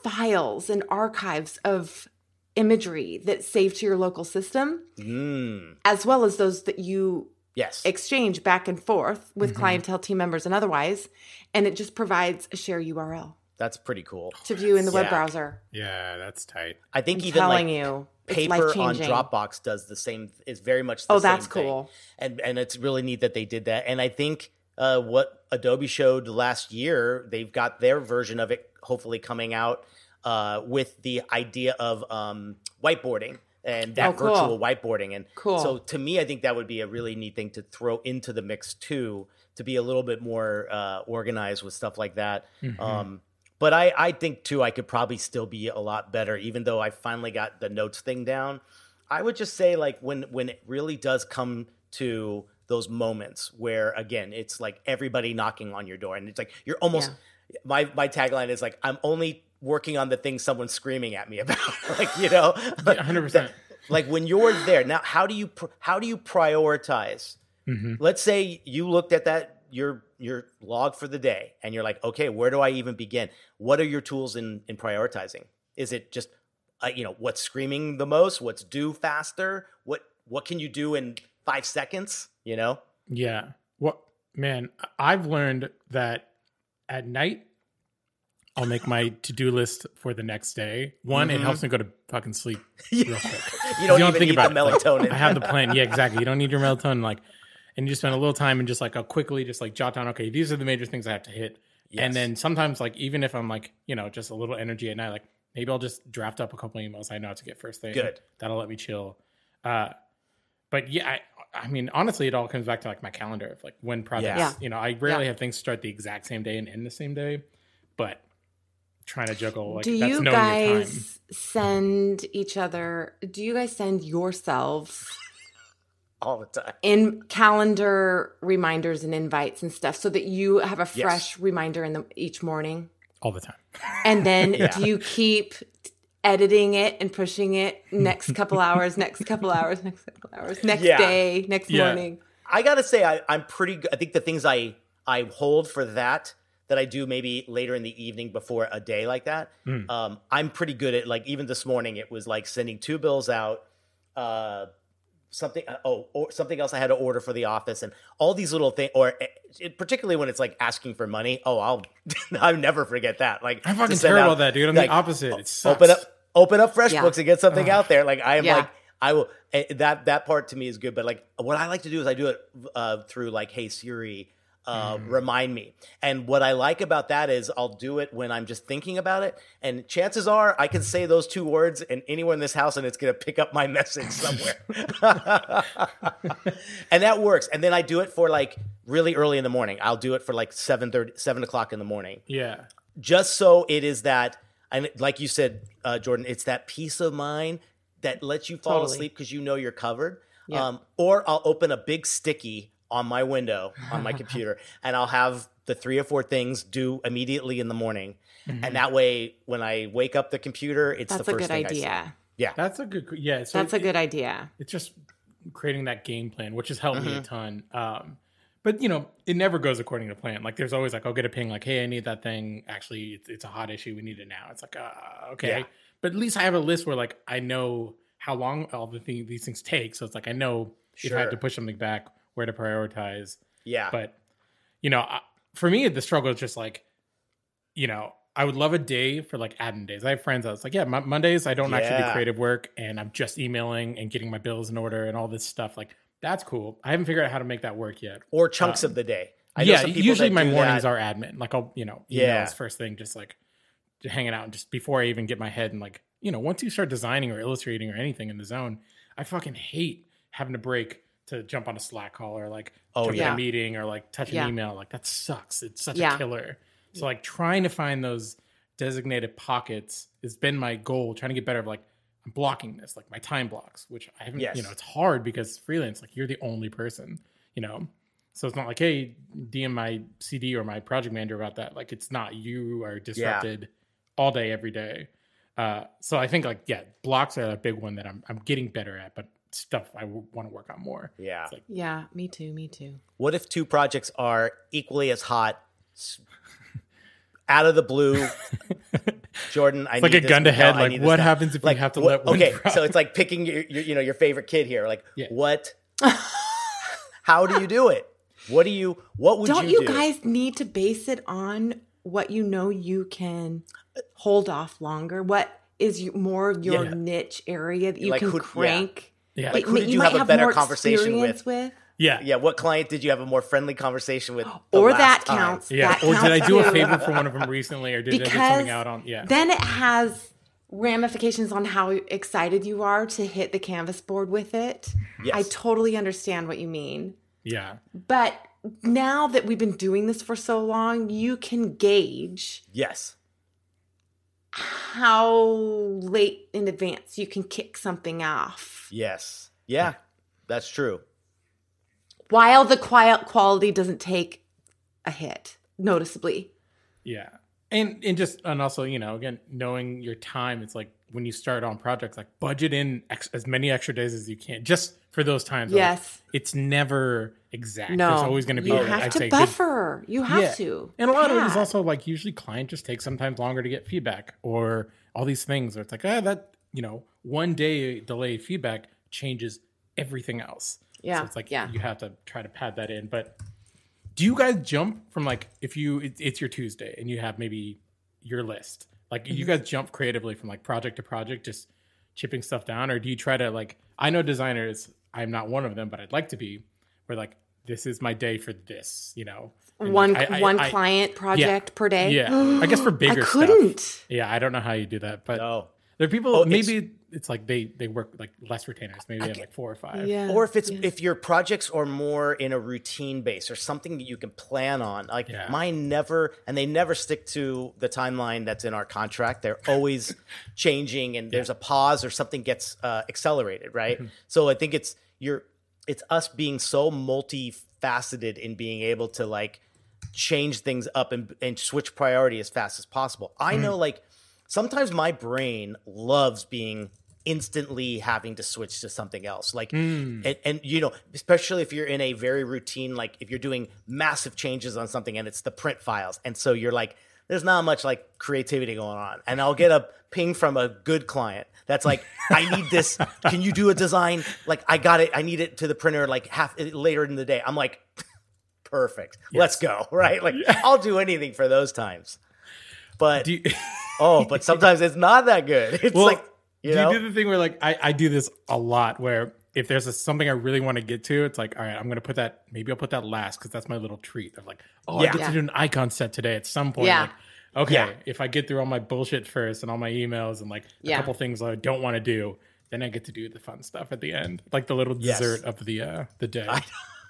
files and archives of imagery that save to your local system, Mm, as well as those that you yes. exchange back and forth with clientele team members and otherwise. And it just provides a share URL That's pretty cool. to view in the web Yeah. browser. Yeah, that's tight. I think I'm even telling like you, paper on. Dropbox does the same. Is very much. The same. Oh, that's same thing. cool. And and it's really neat that they did that. And I think uh, what Adobe showed last year, they've got their version of it hopefully coming out uh, with the idea of um, whiteboarding and that Oh, cool. virtual whiteboarding. And Cool. so to me, I think that would be a really neat thing to throw into the mix too, to be a little bit more uh, organized with stuff like that. Um, but I, I think too, I could probably still be a lot better, even though I finally got the notes thing down. I would just say like when when it really does come to those moments where again it's like everybody knocking on your door and it's like you're almost my my tagline is like I'm only working on the thing someone's screaming at me [LAUGHS] about like you know 100%. like when you're there now how do you pr- how do you prioritize let's say you looked at that your your log for the day and you're like okay where do i even begin what are your tools in in prioritizing is it just uh, you know what's screaming the most what's due faster what what can you do in five seconds you know Yeah. What man, I've learned that at night I'll make my [LAUGHS] to-do list for the next day. One, it helps me go to fucking sleep [LAUGHS] real quick. you don't You even need the it. Like, melatonin I have the plan. Yeah, [LAUGHS] exactly. You don't need your melatonin. Like, and you just spend a little time and just like, I'll quickly just like jot down. Okay, these are the major things I have to hit. Yes. And then sometimes, like, even if I'm like, you know, just a little energy at night, like maybe I'll just draft up a couple emails I know how to get first thing. Good. That'll let me chill. Uh, but yeah, I, I mean, honestly, it all comes back to like my calendar of like when projects. Yeah. You know, I rarely Yeah. have things start the exact same day and end the same day, but trying to juggle like do that's you knowing your time. guys send each other, do you guys send yourselves all the time in calendar reminders and invites and stuff so that you have a Yes. fresh reminder in the each morning all the time. and then [LAUGHS] Yeah. do you keep editing it and pushing it next couple [LAUGHS] hours next couple hours next couple hours next Yeah. day next Yeah. morning I gotta say, I, I'm pretty good. I think the things I I hold for that that I do maybe later in the evening before a day like that. Um, I'm pretty good at like even this morning it was like sending two bills out. Uh, something oh or something else I had to order for the office and all these little things or eh, it, particularly when it's like asking for money. Oh, I'll [LAUGHS] I'll never forget that. Like I'm to fucking terrible out, at that, dude. I'm like, the opposite. It sucks. open up open up FreshBooks Yeah. and get something out there. Like I am Yeah. like I will eh, that that part to me is good. But like what I like to do is I do it uh, through like Hey Siri. Uh, Mm. Remind me. And what I like about that is I'll do it when I'm just thinking about it. And chances are I can say those two words and anyone in this house and it's going to pick up my [LAUGHS] message somewhere. [LAUGHS] and that works. And then I do it for like really early in the morning. I'll do it for like 7 7 o'clock in the morning Yeah. just so it is that and like you said uh, jordan it's that peace of mind that lets you fall Totally. asleep because you know you're covered Yeah. um, or i'll open a big sticky on my window on my [LAUGHS] computer and i'll have the three or four things due immediately in the morning and that way when i wake up the computer it's that's the a first good thing I see. idea yeah That's a good. Yeah. So that's a good idea it's just creating that game plan, which has helped me a Mm-hmm. ton. Um, but you know, it never goes according to plan. Like there's always like, I'll get a ping like, hey, I need that thing. Actually, it's, it's a hot issue. We need it now. It's like, uh, okay. Yeah. But at least I have a list where like I know how long all the thing, these things take. So it's like I know if I have to push something back, where to prioritize. yeah But you know, I, for me, the struggle is just like, you know, I would love a day for like admin days. I have friends that's like, yeah, Mon- Mondays I don't actually do creative work, and I'm just emailing and getting my bills in order and all this stuff. Like that's cool. I haven't figured out how to make that work yet. or chunks uh, of the day I know yeah, usually my mornings that. are admin. Like I'll, you know, emails Yeah. first thing, just like hanging out, and just before I even get my head and like you know, once you start designing or illustrating or anything in the zone, I fucking hate having to break to jump on a Slack call or like Oh, jump in a meeting or like touch an email. Like that sucks. It's such Yeah. a killer. So like trying to find those designated pockets has been my goal. Trying to get better. Of like I'm blocking this, like my time blocks, which I haven't. Yes. You know, it's hard because freelance. Like you're the only person. You know, so it's not like hey, DM my CD or my project manager about that. Like it's not. You are disrupted all day, every day. Uh, so I think like yeah, blocks are a big one that I'm I'm getting better at, but stuff I want to work on more. Yeah. It's like Yeah, me too. Me too. What if two projects are equally as hot? Out of the blue, [LAUGHS] Jordan. I It's like need a this gun to now, head, like, what now. happens if you have to let one Okay, drop? so it's like picking your, your, you know, your favorite kid here. Like, Yeah. what? How do you do it? What do you? What would you Don't you, you do? guys need to base it on what you know you can hold off longer? What is you, more of your Yeah. niche area that you Like can who- crank? Yeah. Like, that who did you have might a better more conversation with? experience yeah, Yeah, what client did you have a more friendly conversation with? the Or last that time? counts. Yeah. That or did I counts do a favor for one of them recently, or did I get because something out on? Yeah. then it has ramifications on how excited you are to hit the canvas board with it. Yes. I totally understand what you mean. yeah. But now that we've been doing this for so long, you can gauge Yes. How late in advance you can kick something off Yes. Yeah, that's true. while the quiet quality doesn't take a hit noticeably. Yeah. And and just and also, you know, again, knowing your time, it's like when you start on projects, like budget in ex- as many extra days as you can, just for those times. Like, Yes. it's never exact. No, There's always going to be. You I'd have to say, good- buffer. You have Yeah. to. And a lot of it is also like usually client just takes sometimes longer to get feedback or all these things. Or it's like, ah, that you know, one day delay feedback changes everything else. Yeah, So it's like yeah. you have to try to pad that in. But do you guys jump from like if you it, it's your Tuesday and you have maybe your list? Like Mm-hmm. you guys jump creatively from like project to project, just chipping stuff down, or do you try to like? I know designers. I'm not one of them, but I'd like to be. Where like this is my day for this, you know. And, one like, I- I- one I- client project per day. Yeah, I guess for [GASPS] bigger. I couldn't. Yeah, I don't know how you do that, but No. there are people. Oh, maybe it's, like they they work like less retainers. Maybe they have like four or five. Yeah. Or if it's if your projects are more in a routine base or something that you can plan on. Like Yeah. mine never and they never stick to the timeline that's in our contract. They're always [LAUGHS] changing and there's a pause or something gets uh, accelerated, right? Mm-hmm. So I think it's you're it's us being so multifaceted in being able to like change things up and, and switch priority as fast as possible. I hmm. know like sometimes my brain loves being instantly having to switch to something else. Like hmm. and, and you know especially if you're in a very routine like if you're doing massive changes on something and it's the print files. And so you're like there's not much like creativity going on. And i'll get a ping from a good client that's like i need this can you do a design like i got it i need it to the printer like half later in the day i'm like [LAUGHS] perfect let's go [LAUGHS] right like i'll do anything for those times but you, [LAUGHS] oh but sometimes it's not that good it's Well, like you do you do the thing where like I, I do this a lot where if there's a, something I really want to get to, it's like, all right, I'm gonna put that. Maybe I'll put that last because that's my little treat. Of like, oh, I Yeah. get Yeah. to do an icon set today at some point. Yeah. Like, okay, Yeah. if I get through all my bullshit first and all my emails and like a couple things I don't want to do, then I get to do the fun stuff at the end, like the little Yes. dessert of the uh the day.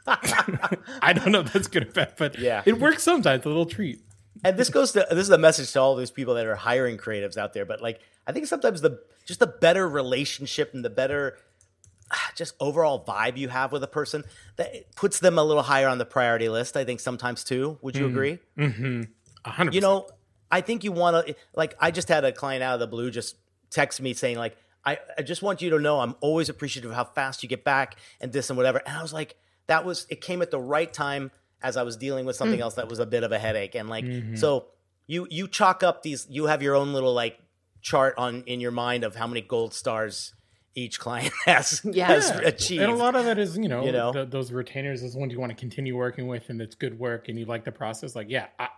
I [LAUGHS] don't know if that's good or bad, but Yeah. it works sometimes. A little treat. and this goes to this is a message to all those people that are hiring creatives out there but like i think sometimes the just the better relationship and the better [SIGHS] just overall vibe you have with a person that puts them a little higher on the priority list i think sometimes too would you agree A hundred. you know i think you want to like i just had a client out of the blue just text me saying like I, I just want you to know i'm always appreciative of how fast you get back and this and whatever and i was like that was it came at the right time as i was dealing with something mm. else that was a bit of a headache and like mm-hmm. so you you chalk up these you have your own little like chart on in your mind of how many gold stars each client [LAUGHS] has, Yeah. has Yeah. achieved And a lot of that is, you know, You know? th- those retainers is ones you want to continue working with and it's good work and you like the process. Like, yeah, I,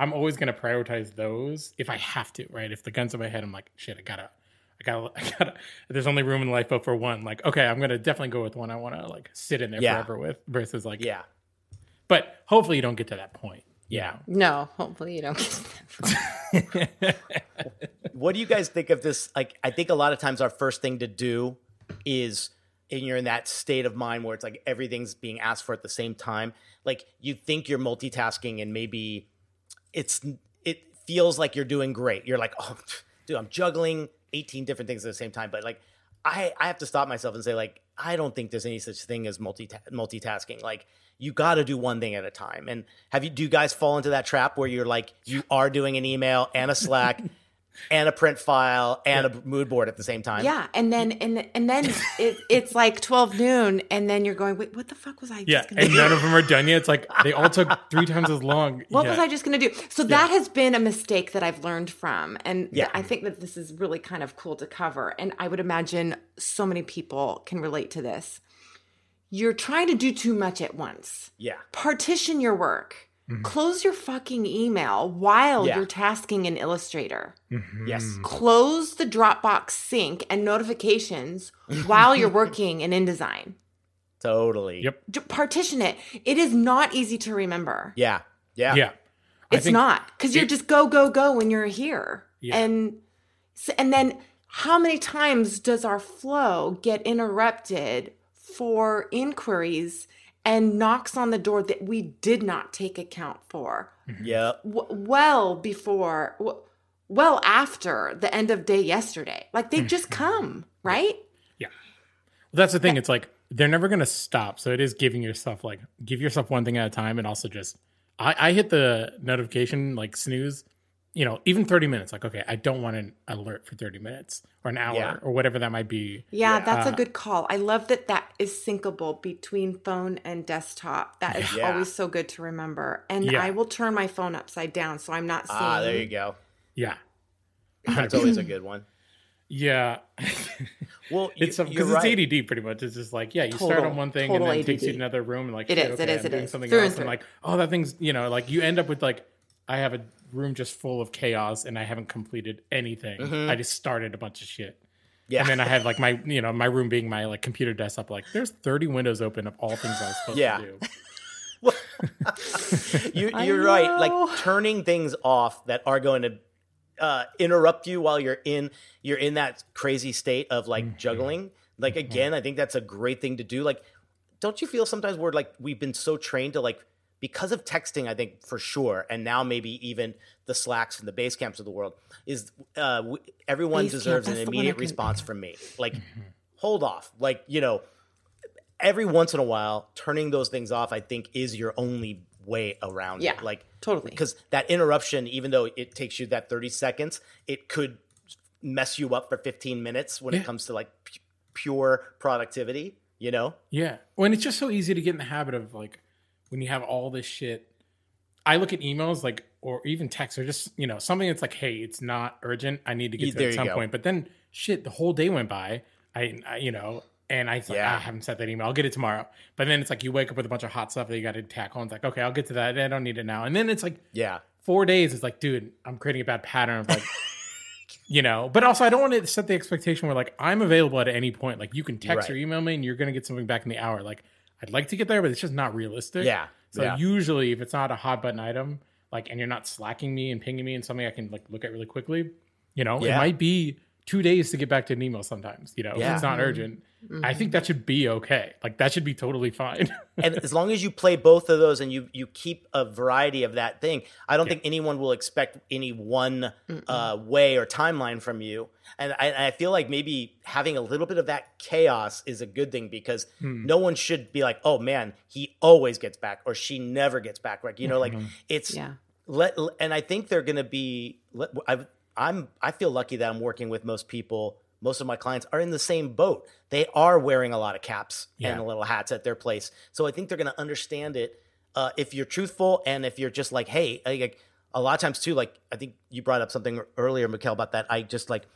I'm always going to prioritize those if I have to, right? If the gun's in my head, I'm like, shit, I gotta, I gotta, [LAUGHS] I gotta, there's only room in the lifeboat for one. Like, okay, I'm going to definitely go with one I want to like sit in there Yeah. forever with versus like, yeah but hopefully you don't get to that point. Yeah. No, hopefully you don't get that. [LAUGHS] What do you guys think of this? Like, I think a lot of times our first thing to do is, and you're in that state of mind where it's like everything's being asked for at the same time. Like, you think you're multitasking, and maybe it's it feels like you're doing great. You're like, oh, dude, I'm juggling 18 different things at the same time. But like, I I have to stop myself and say like, I don't think there's any such thing as multi multitasking. Like, you got to do one thing at a time. And have you do you guys fall into that trap where you're like, you are doing an email and a Slack? And a print file and a mood board at the same time. Yeah, and then and and then it, it's like twelve noon, and then you're going, wait, what the fuck was I? Yeah, just gonna and do? none of them are done yet. It's like they all took three times as long. [LAUGHS] What Yeah. was I just going to do? So that has been a mistake that I've learned from. And th- Yeah. I think that this is really kind of cool to cover. And I would imagine so many people can relate to this. You're trying to do too much at once. Yeah. Partition your work. Mm-hmm. Close your fucking email while Yeah. you're tasking in Illustrator. Mm-hmm. Yes. Close the Dropbox sync and notifications [LAUGHS] while you're working in InDesign. Totally. Yep. J- Partition it. It is not easy to remember. Yeah. Yeah. Yeah. It's not because you're just go go go when you're here, Yeah. and and then how many times does our flow get interrupted for inquiries and knocks on the door that we did not take account for mm-hmm. Yep. w- well before, w- well after the end of day yesterday? Like they just mm-hmm. come, right? Yeah. Well, that's the thing. It's like they're never gonna stop. So it is giving yourself like give yourself one thing at a time, and also just I, I hit the notification like snooze. You know, even thirty minutes. Like, okay, I don't want an alert for thirty minutes or an hour Yeah. or whatever that might be. Yeah, that's a Uh, good call. I love that that is syncable between phone and desktop. That is Yeah. always so good to remember. And Yeah. I will turn my phone upside down so I'm not seeing. Ah, there you go. Yeah, That's always a good one. yeah. [LAUGHS] Well, you, it's you're because right. it's ADD pretty much. It's just like yeah, you start on one thing and then it takes you to another room and like It shit, is, okay, is, I'm it doing is. something Through and else and through. like oh that thing's you know like you end up with like I have a room just full of chaos and I haven't completed anything. I just started a bunch of shit. Mm-hmm. Yeah. And then I have like my, you know, my room being my like computer desktop. Like, there's 30 windows open of all things I was supposed Yeah. to do. [LAUGHS] you, you're right. Like turning things off that are going to uh, interrupt you while you're in you're in that crazy state of like Mm-hmm. juggling. Like again, I think that's a great thing to do. Like, don't you feel sometimes we're like we've been so trained to like because of texting, I think for sure, and now maybe even the Slacks and the Basecamps of the world is uh, w- everyone Basecamp, deserves an that's the one I immediate can- response from me. Like, Mm-hmm. hold off. Like, you know, every once in a while, turning those things off, I think, is your only way around Yeah, it. Like, totally. Because that interruption, even though it takes you that 30 seconds, it could mess you up for 15 minutes when Yeah. it comes to like pu- pure productivity, you know? Yeah. When it's just so easy to get in the habit of like, when you have all this shit, I look at emails like, or even texts or just, you know, something that's like, hey, it's not urgent. I need to get to there it at some go. point. But then shit, the whole day went by. I, I you know, and I thought, Yeah. ah, I haven't sent that email. I'll get it tomorrow. But then it's like you wake up with a bunch of hot stuff that you got to tackle. And it's like, okay, I'll get to that. I don't need it now. And then it's like Yeah. four days. It's like, dude, I'm creating a bad pattern of like, [LAUGHS] you know. But also, I don't want to set the expectation where like I'm available at any point. Like you can text Right. or email me, and you're gonna get something back in the hour. Like I'd like to get there, but it's just not realistic. Yeah. So yeah. usually, if it's not a hot button item, like, and you're not slacking me and pinging me and something I can like look at really quickly, you know, it might be two days to get back to an email sometimes. You know, if Yeah. it's not Mm-hmm. urgent. I think that should be okay. Like that should be totally fine. [LAUGHS] and as long as you play both of those and you you keep a variety of that thing, I don't think anyone will expect any one uh, way or timeline from you. And I, and I feel like maybe having a little bit of that chaos is a good thing because no one should be like, oh man, he always gets back or she never gets back. Like you know, like it's Yeah. let and I think they're going to be. let- I've, I'm I feel lucky that I'm working with most people. Most of my clients are in the same boat. They are wearing a lot of caps Yeah. and little hats at their place, so I think they're going to understand it uh, if you're truthful and if you're just like, hey, like a lot of times too. Like I think you brought up something earlier, Mikkel, about that. I just like.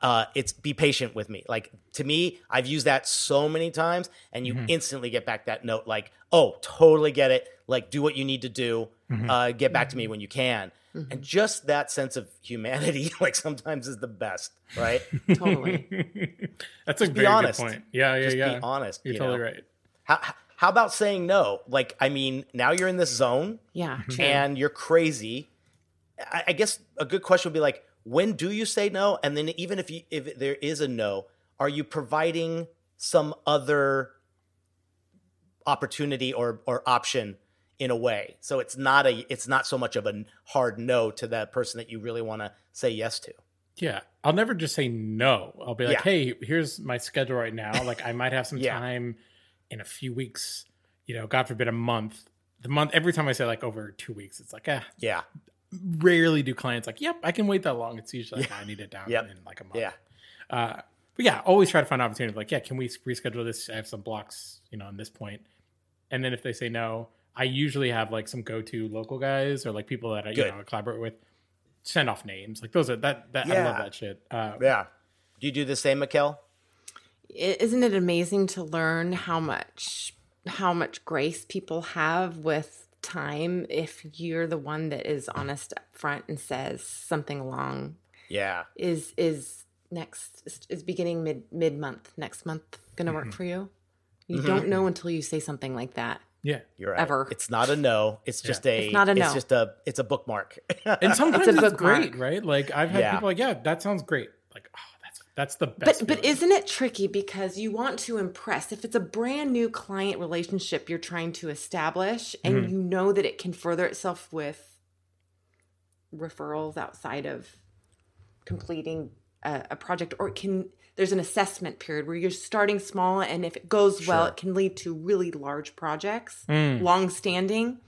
Uh, it's be patient with me. Like to me, I've used that so many times, and you instantly get back that note, like, "Oh, totally get it. Like, do what you need to do. Mm-hmm. Uh, get back to me mm-hmm. when you can." Mm-hmm. And just that sense of humanity, [LAUGHS] like sometimes is the best, right? [LAUGHS] Totally. That's a be very honest. good point. Yeah, yeah, Just yeah. be honest. You're you totally know? right. How how about saying no? Like, I mean, now you're in this zone Yeah, true. and you're crazy. I, I guess a good question would be like, when do you say no? And then even if you if there is a no, are you providing some other opportunity or or option in a way? So it's not a it's not so much of a hard no to that person that you really want to say yes to. Yeah, I'll never just say no. I'll be like, Yeah. "Hey, here's my schedule right now. Like, I might have some [LAUGHS] Yeah. time in a few weeks. You know, God forbid, a month. The month. Every time I say like over two weeks, it's like, ah. Yeah. Rarely do clients like, "Yep, I can wait that long." It's usually like, I need it down Yep. in like a month. Yeah. Uh, but yeah, always try to find an opportunity. Like, yeah, can we reschedule this? I have some blocks, you know, on this point. And then if they say no, I usually have like some go-to local guys or like people that I you know collaborate with. Send off names. Like those are that that I love that shit. Uh, Yeah. Do you do the same, Mikkel? I- Isn't it amazing to learn how much how much grace people have with time if you're the one that is honest up front and says something along Yeah. is is next is, is beginning mid mid month next month going to work for you you don't know until you say something like that yeah. You're right. Ever. It's not a no. It's just a. It's not a no. It's just a. It's a bookmark. [LAUGHS] And sometimes a it's, great, right? Like I've had Yeah. people like, yeah, that sounds great. Like, oh, that's that's the best. but but isn't it tricky because you want to impress if it's a brand new client relationship you're trying to establish and Mm-hmm. you know that it can further itself with referrals outside of completing a, a project or it can there's an assessment period where you're starting small and if it goes well it can lead to really large projects Mm. long standing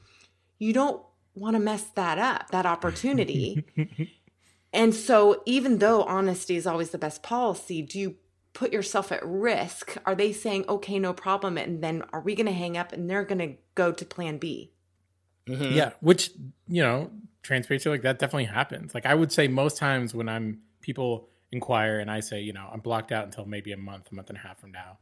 you don't want to mess that up that opportunity [LAUGHS] and so even though honesty is always the best policy do you put yourself at risk are they saying okay no problem and then are we going to hang up and they're going to go to plan b Mhm. yeah, which you know, transparency like that definitely happens. Like I would say most times when I'm people inquire and I say, you know, I'm blocked out until maybe a month, a month and a half from now.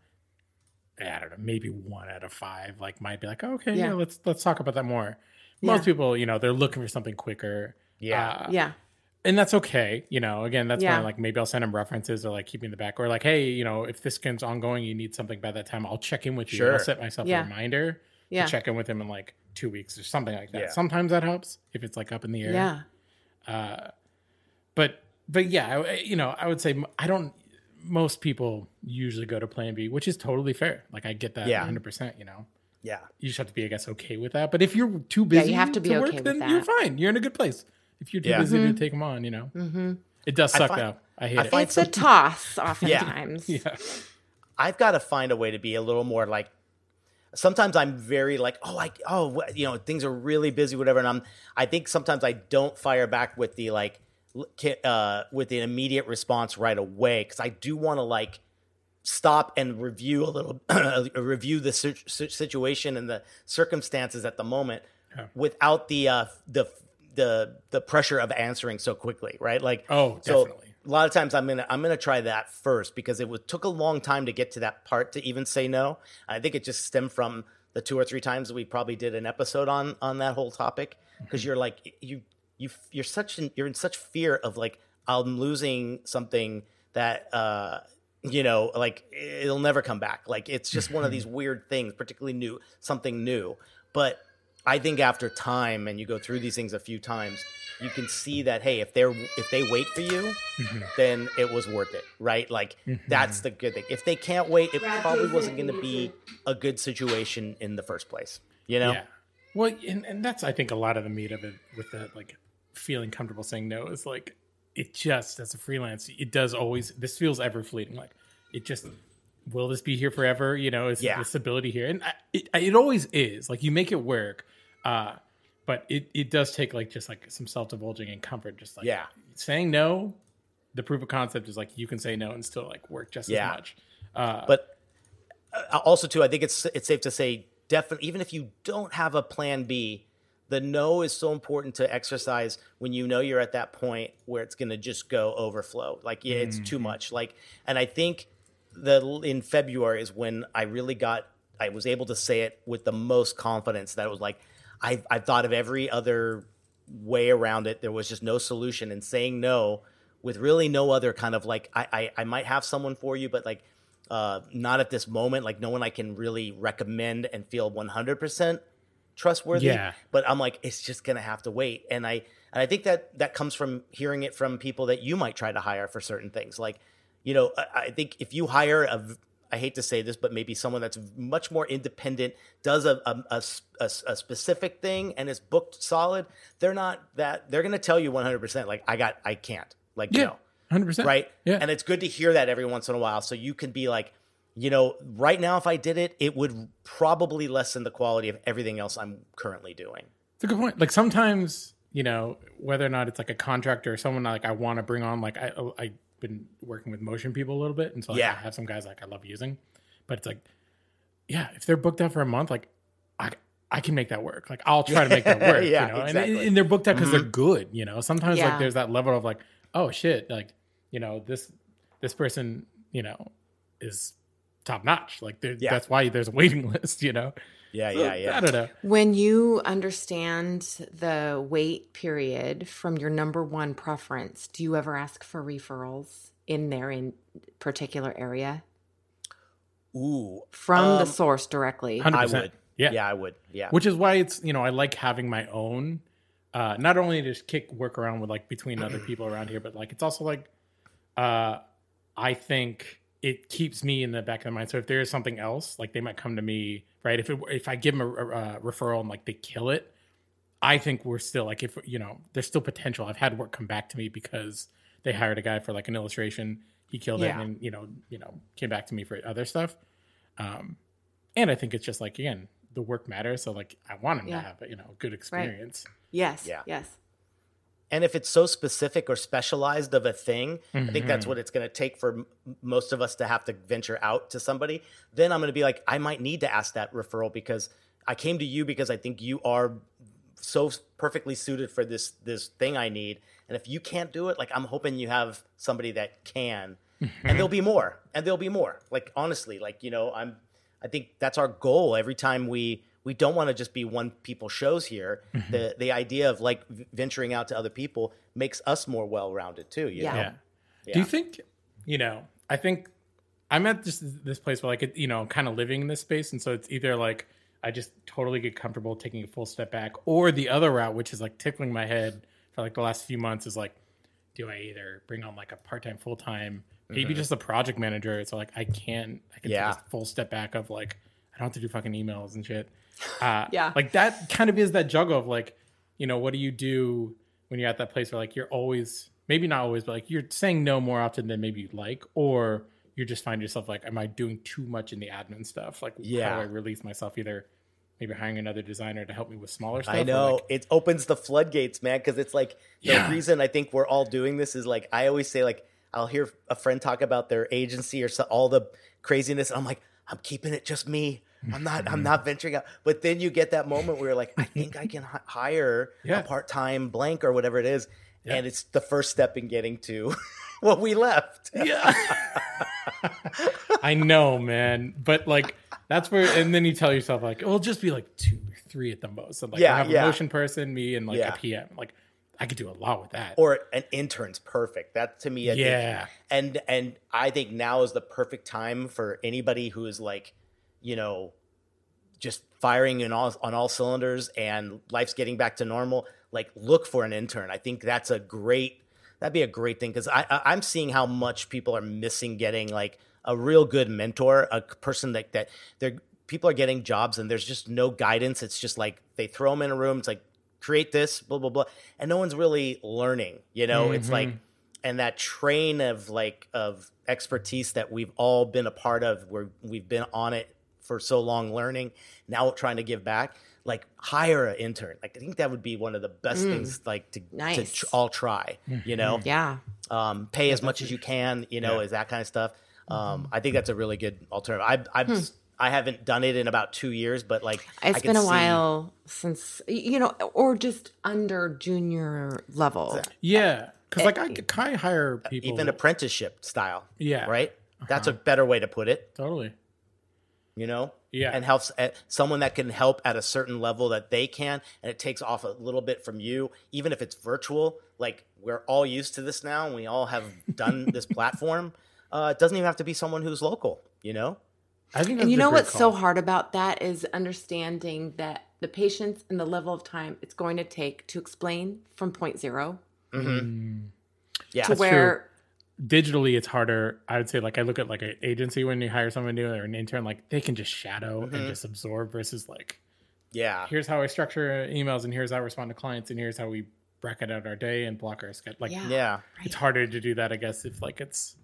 I don't know, maybe one out of five like might be like, oh, okay, yeah. Yeah. let's let's talk about that more. Most Yeah. people, you know, they're looking for something quicker. Yeah. Uh, yeah and that's okay. You know, again, that's Yeah. why like maybe I'll send them references or like keep me in the back or like, hey, you know, if this game's ongoing, you need something by that time, I'll check in with you. I'll set myself Yeah. a reminder yeah to check in with him in like two weeks or something like that. Yeah. Sometimes that helps if it's like up in the air. yeah Uh, but but yeah, I- you know, I would say I don't. Most people usually go to Plan B, which is totally fair. Like I get that, Yeah. 100. percent You know, Yeah. you just have to be, I guess, okay with that. But if you're too busy, Yeah, busy, you have to be work, okay with then that. you're fine. You're in a good place. If you're too Yeah. busy Mm-hmm. to take them on, you know, it does suck find- though. I hate I it. find it's a [LAUGHS] toss oftentimes [LAUGHS] yeah. I've got to find a way to be a little more like. Sometimes I'm very like, oh, I, oh, you know, things are really busy, whatever, and I'm. I think sometimes I don't fire back with the like, l- ki- uh, with the immediate response right away because I do want to like stop and review a little, [CLEARS THROAT] review the situ- situ- situation and the circumstances at the moment without the uh, the the the pressure of answering so quickly, right? Like, Oh, so definitely. a lot of times I'm gonna I'm gonna try that first because it was, took a long time to get to that part to even say no. I think it just stemmed from the two or three times we probably did an episode on on that whole topic because you're like you you you're such in, you're in such fear of like I'm losing something that uh you know like it'll never come back like it's just one of these [LAUGHS] weird things particularly new something new but I think after time and you go through these things a few times, you can see that hey, if they're if they wait for you, then it was worth it, right? Like that's the good thing. If they can't wait, it probably wasn't going to be a good situation in the first place. You know? Yeah. Well, and, and that's I think a lot of the meat of it with that like feeling comfortable saying no is like it just as a freelance it does always this feels ever fleeting like it just will this be here forever you know is Yeah. the stability here and I, it, it always is like you make it work uh but it, it does take like just like some self-divulging and comfort just like Yeah. saying no the proof of concept is like you can say no and still like work just Yeah. as much uh But uh, also too, I think it's it's safe to say definitely even if you don't have a plan B, the no is so important to exercise when you know you're at that point where it's going to just go overflow. Like yeah, it's too much. Like and I think the in February is when I really got I was able to say it with the most confidence that it was like I I thought of every other way around it. There was just no solution and saying no with really no other kind of like I I, I might have someone for you, but like uh, not at this moment. Like no one I can really recommend and feel 100% trustworthy. Yeah. But I'm like, it's just gonna have to wait. And I and I think that that comes from hearing it from people that you might try to hire for certain things. Like, you know, I, I think if you hire a I hate to say this, but maybe someone that's much more independent, does a a a specific thing and is booked solid, they're not that, they're going to tell you 100%, like, I got, I can't. Like, Yeah. no. Hundred percent. Right. Yeah. And it's good to hear that every once in a while. So you can be like, you know, right now, if I did it, it would probably lessen the quality of everything else I'm currently doing. It's a good point. Like sometimes, you know, whether or not it's like a contractor or someone like I want to bring on, like I I've been working with motion people a little bit, and so like, Yeah. I have some guys like I love using, but it's like, yeah, if they're booked out for a month, like I I can make that work. Like I'll try to make that [LAUGHS] work. Yeah, you know, exactly. Mm-hmm. and, and they're booked out because they're good. You know, sometimes Yeah. like there's that level of like, oh shit, like you know this this person, you know, is top notch. Like there- Yeah. that's why there's a waiting [LAUGHS] list. You know. Yeah, So, yeah, yeah. I don't know. When you understand the wait period from your number one preference, do you ever ask for referrals in their in particular area Ooh, from the Um, source directly? 100%. I would. Yeah. Yeah, I would. Yeah. which is why it's you know I like having my own. Uh, not only to just kick work around with like between other people around here, but like it's also like, uh, I think it keeps me in the back of the mind. So if there is something else, like they might come to me, right? If it, if I give them a, a referral and like they kill it, I think we're still like if you know there's still potential. I've had work come back to me because they hired a guy for like an illustration. He killed Yeah. it, and you know you know came back to me for other stuff. Um, and I think it's just like again the work matters. So like I want him Yeah. to have a you know good experience. yes. Yeah. Yes. And if it's so specific or specialized of a thing, I think Mm-hmm. that's what it's going to take for m- most of us to have to venture out to somebody. Then I'm going to be like, I might need to ask that referral because I came to you because I think you are so perfectly suited for this this thing I need. And if you can't do it, like I'm hoping you have somebody that can. Mm-hmm. And there'll be more. And there'll be more. Like honestly, like you know, I'm I think that's our goal every time we we don't want to just be one people shows here. Mm-hmm. The the idea of like venturing out to other people makes us more well-rounded too, you Yeah. know? Yeah. Do you think, you know, I think I'm at just this place where like, it, you know, kind of living in this space. And so it's either like I just totally get comfortable taking a full step back or the other route, which is like tickling my head for like the last few months is like, do I either bring on like a part time, full time, maybe just a project manager? So like I can't, I can Yeah. take a full step back of like, I don't have to do fucking emails and shit. Uh, Yeah. Like that kind of is that juggle of like, you know, what do you do when you're at that place where like you're always, maybe not always, but like you're saying no more often than maybe you'd like, or you just find yourself like, am I doing too much in the admin stuff? Like, Yeah. how do I release myself? Either maybe hiring another designer to help me with smaller stuff. I know like- it opens the floodgates, man. Because it's like the Yeah. reason I think we're all doing this is like I always say, like I'll hear a friend talk about their agency or so, all the craziness, and I'm like, I'm keeping it just me. I'm not. I'm mm-hmm. not venturing out. But then you get that moment where you're like, I think I [LAUGHS] can hi- hire Yeah. a part time blank or whatever it is, Yeah. and it's the first step in getting to [LAUGHS] what we left. Yeah. [LAUGHS] I know, man. But like that's where and then you tell yourself like it'll just be like two or three at the most. So like Yeah, I have yeah. a motion person, me and like a PM. Like I could do a lot with that. or an intern's perfect. That to me, I Yeah. think, and and I think now is the perfect time for anybody who is like, you know, just firing in all on all cylinders and life's getting back to normal. Like, look for an intern. I think that's a great. That'd be a great thing because I, I I'm seeing how much people are missing getting like a real good mentor, a person that that they're people are getting jobs and there's just no guidance. It's just like they throw them in a room. It's like create this, blah blah blah, and no one's really learning. You know, it's like mm-hmm. and that train of like of expertise that we've all been a part of, where we've been on it for so long, learning. Now trying to give back. Like hire an intern. Like I think that would be one of the best mm. things. Like to, to tr- all try. You mm-hmm. know, Yeah. um, pay as much as you can, you know, Yeah. is that kind of stuff. Um, mm-hmm. I think that's a really good alternative. I've, I've, hmm. I haven't done it in about two years, but like, I It's can been a see- while since you know, or just under junior level. yeah. Cause eh, like I could kind of hire people even apprenticeship style. Yeah. Right. That's uh-huh. a better way to put it, totally. You know? Yeah. And helps uh, someone that can help at a certain level that they can, and it takes off a little bit from you, even if it's virtual. Like we're all used to this now, and we all have done [LAUGHS] this platform. Uh, it doesn't even have to be someone who's local. You know? I think And you know great what's so hard about that is understanding that the patience and the level of time it's going to take to explain from point zero Yeah. to That's where digitally it's harder i would say like i look at like an agency when you hire someone new or an intern like they can just shadow Mm-hmm. and just absorb versus like yeah. here's how i structure emails and here's how i respond to clients and here's how we bracket out our day and block our schedule like Yeah. Yeah. it's harder to do that i guess if like it's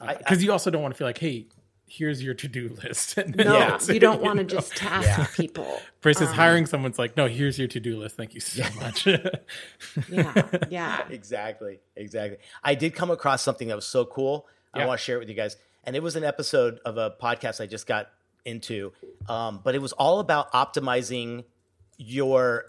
I- because you also don't want to feel like hey here's your to-do list [LAUGHS] no, Yeah. you don't [LAUGHS] want to just task people. versus Um, hiring someone's like no here's your to-do list thank you so much [LAUGHS] Yeah, yeah. Exactly. Exactly. I did come across something that was so cool. I want to share it with you guys. And it was an episode of a podcast I just got into. Um, but it was all about optimizing your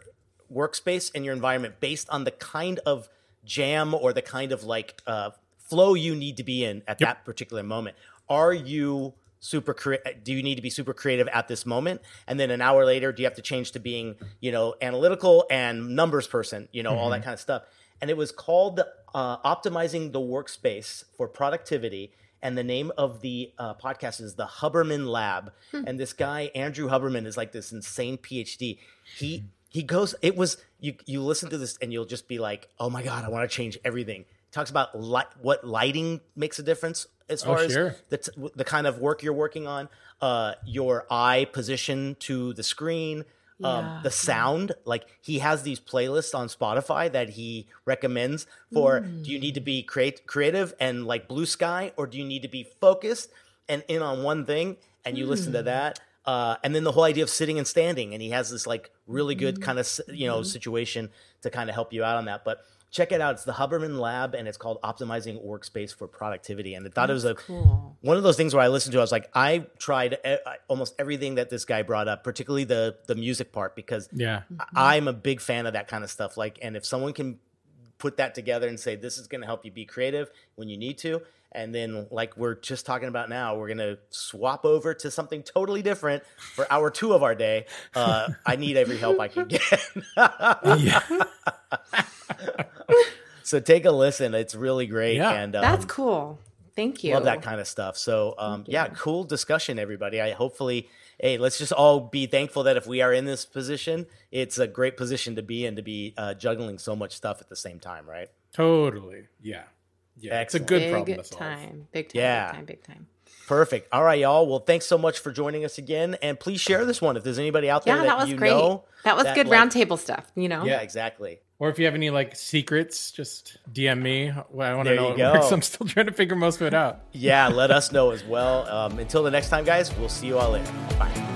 workspace and your environment based on the kind of jam or the kind of like uh, flow you need to be in at that particular moment. Are you super do you need to be super creative at this moment and then an hour later do you have to change to being you know analytical and numbers person you know all that kind of stuff and it was called uh, optimizing the workspace for productivity and the name of the uh, podcast is the Huberman Lab. And this guy Andrew Huberman is like this insane PhD. He he goes. It was you. You listen to this and you'll just be like, oh my god, I want to change everything. He talks about light, what lighting makes a difference as Oh, far as the t- the kind of work you're working on, uh, your eye position to the screen, um, the sound. Like he has these playlists on Spotify that he recommends for. Do you need to be create creative and like blue sky, or do you need to be focused and in on one thing? And you listen to that. Uh, and then the whole idea of sitting and standing, and he has this like really good kind of you know situation to kind of help you out on that. But check it out; it's the Huberman Lab, and it's called Optimizing Workspace for Productivity. And I thought it was a Cool. one of those things where I listened to, I was like, I tried e- almost everything that this guy brought up, particularly the the music part, because yeah I- I'm a big fan of that kind of stuff. Like, and if someone can put that together and say this is going to help you be creative when you need to, and then like we're just talking about now, we're going to swap over to something totally different for hour two of our day. Uh, I need every help I can get. yeah so take a listen; it's really great. Yeah. and um, That's cool. Thank you. love that kind of stuff so um, yeah cool discussion everybody i hopefully hey let's just all be thankful that if we are in this position it's a great position to be in to be uh, juggling so much stuff at the same time right totally yeah yeah it's a Excellent. good Big problem to solve time. Big time. Yeah. Big time. Big time. perfect all right y'all well thanks so much for joining us again and please share this one if there's anybody out there Yeah, that, that was you great. know that was that, good like- roundtable stuff, you know? yeah exactly Or if you have any like secrets, just DM me. Well, I want to know what works. I'm still trying to figure most of it out. yeah let us know as well um, until the next time guys we'll see you all later bye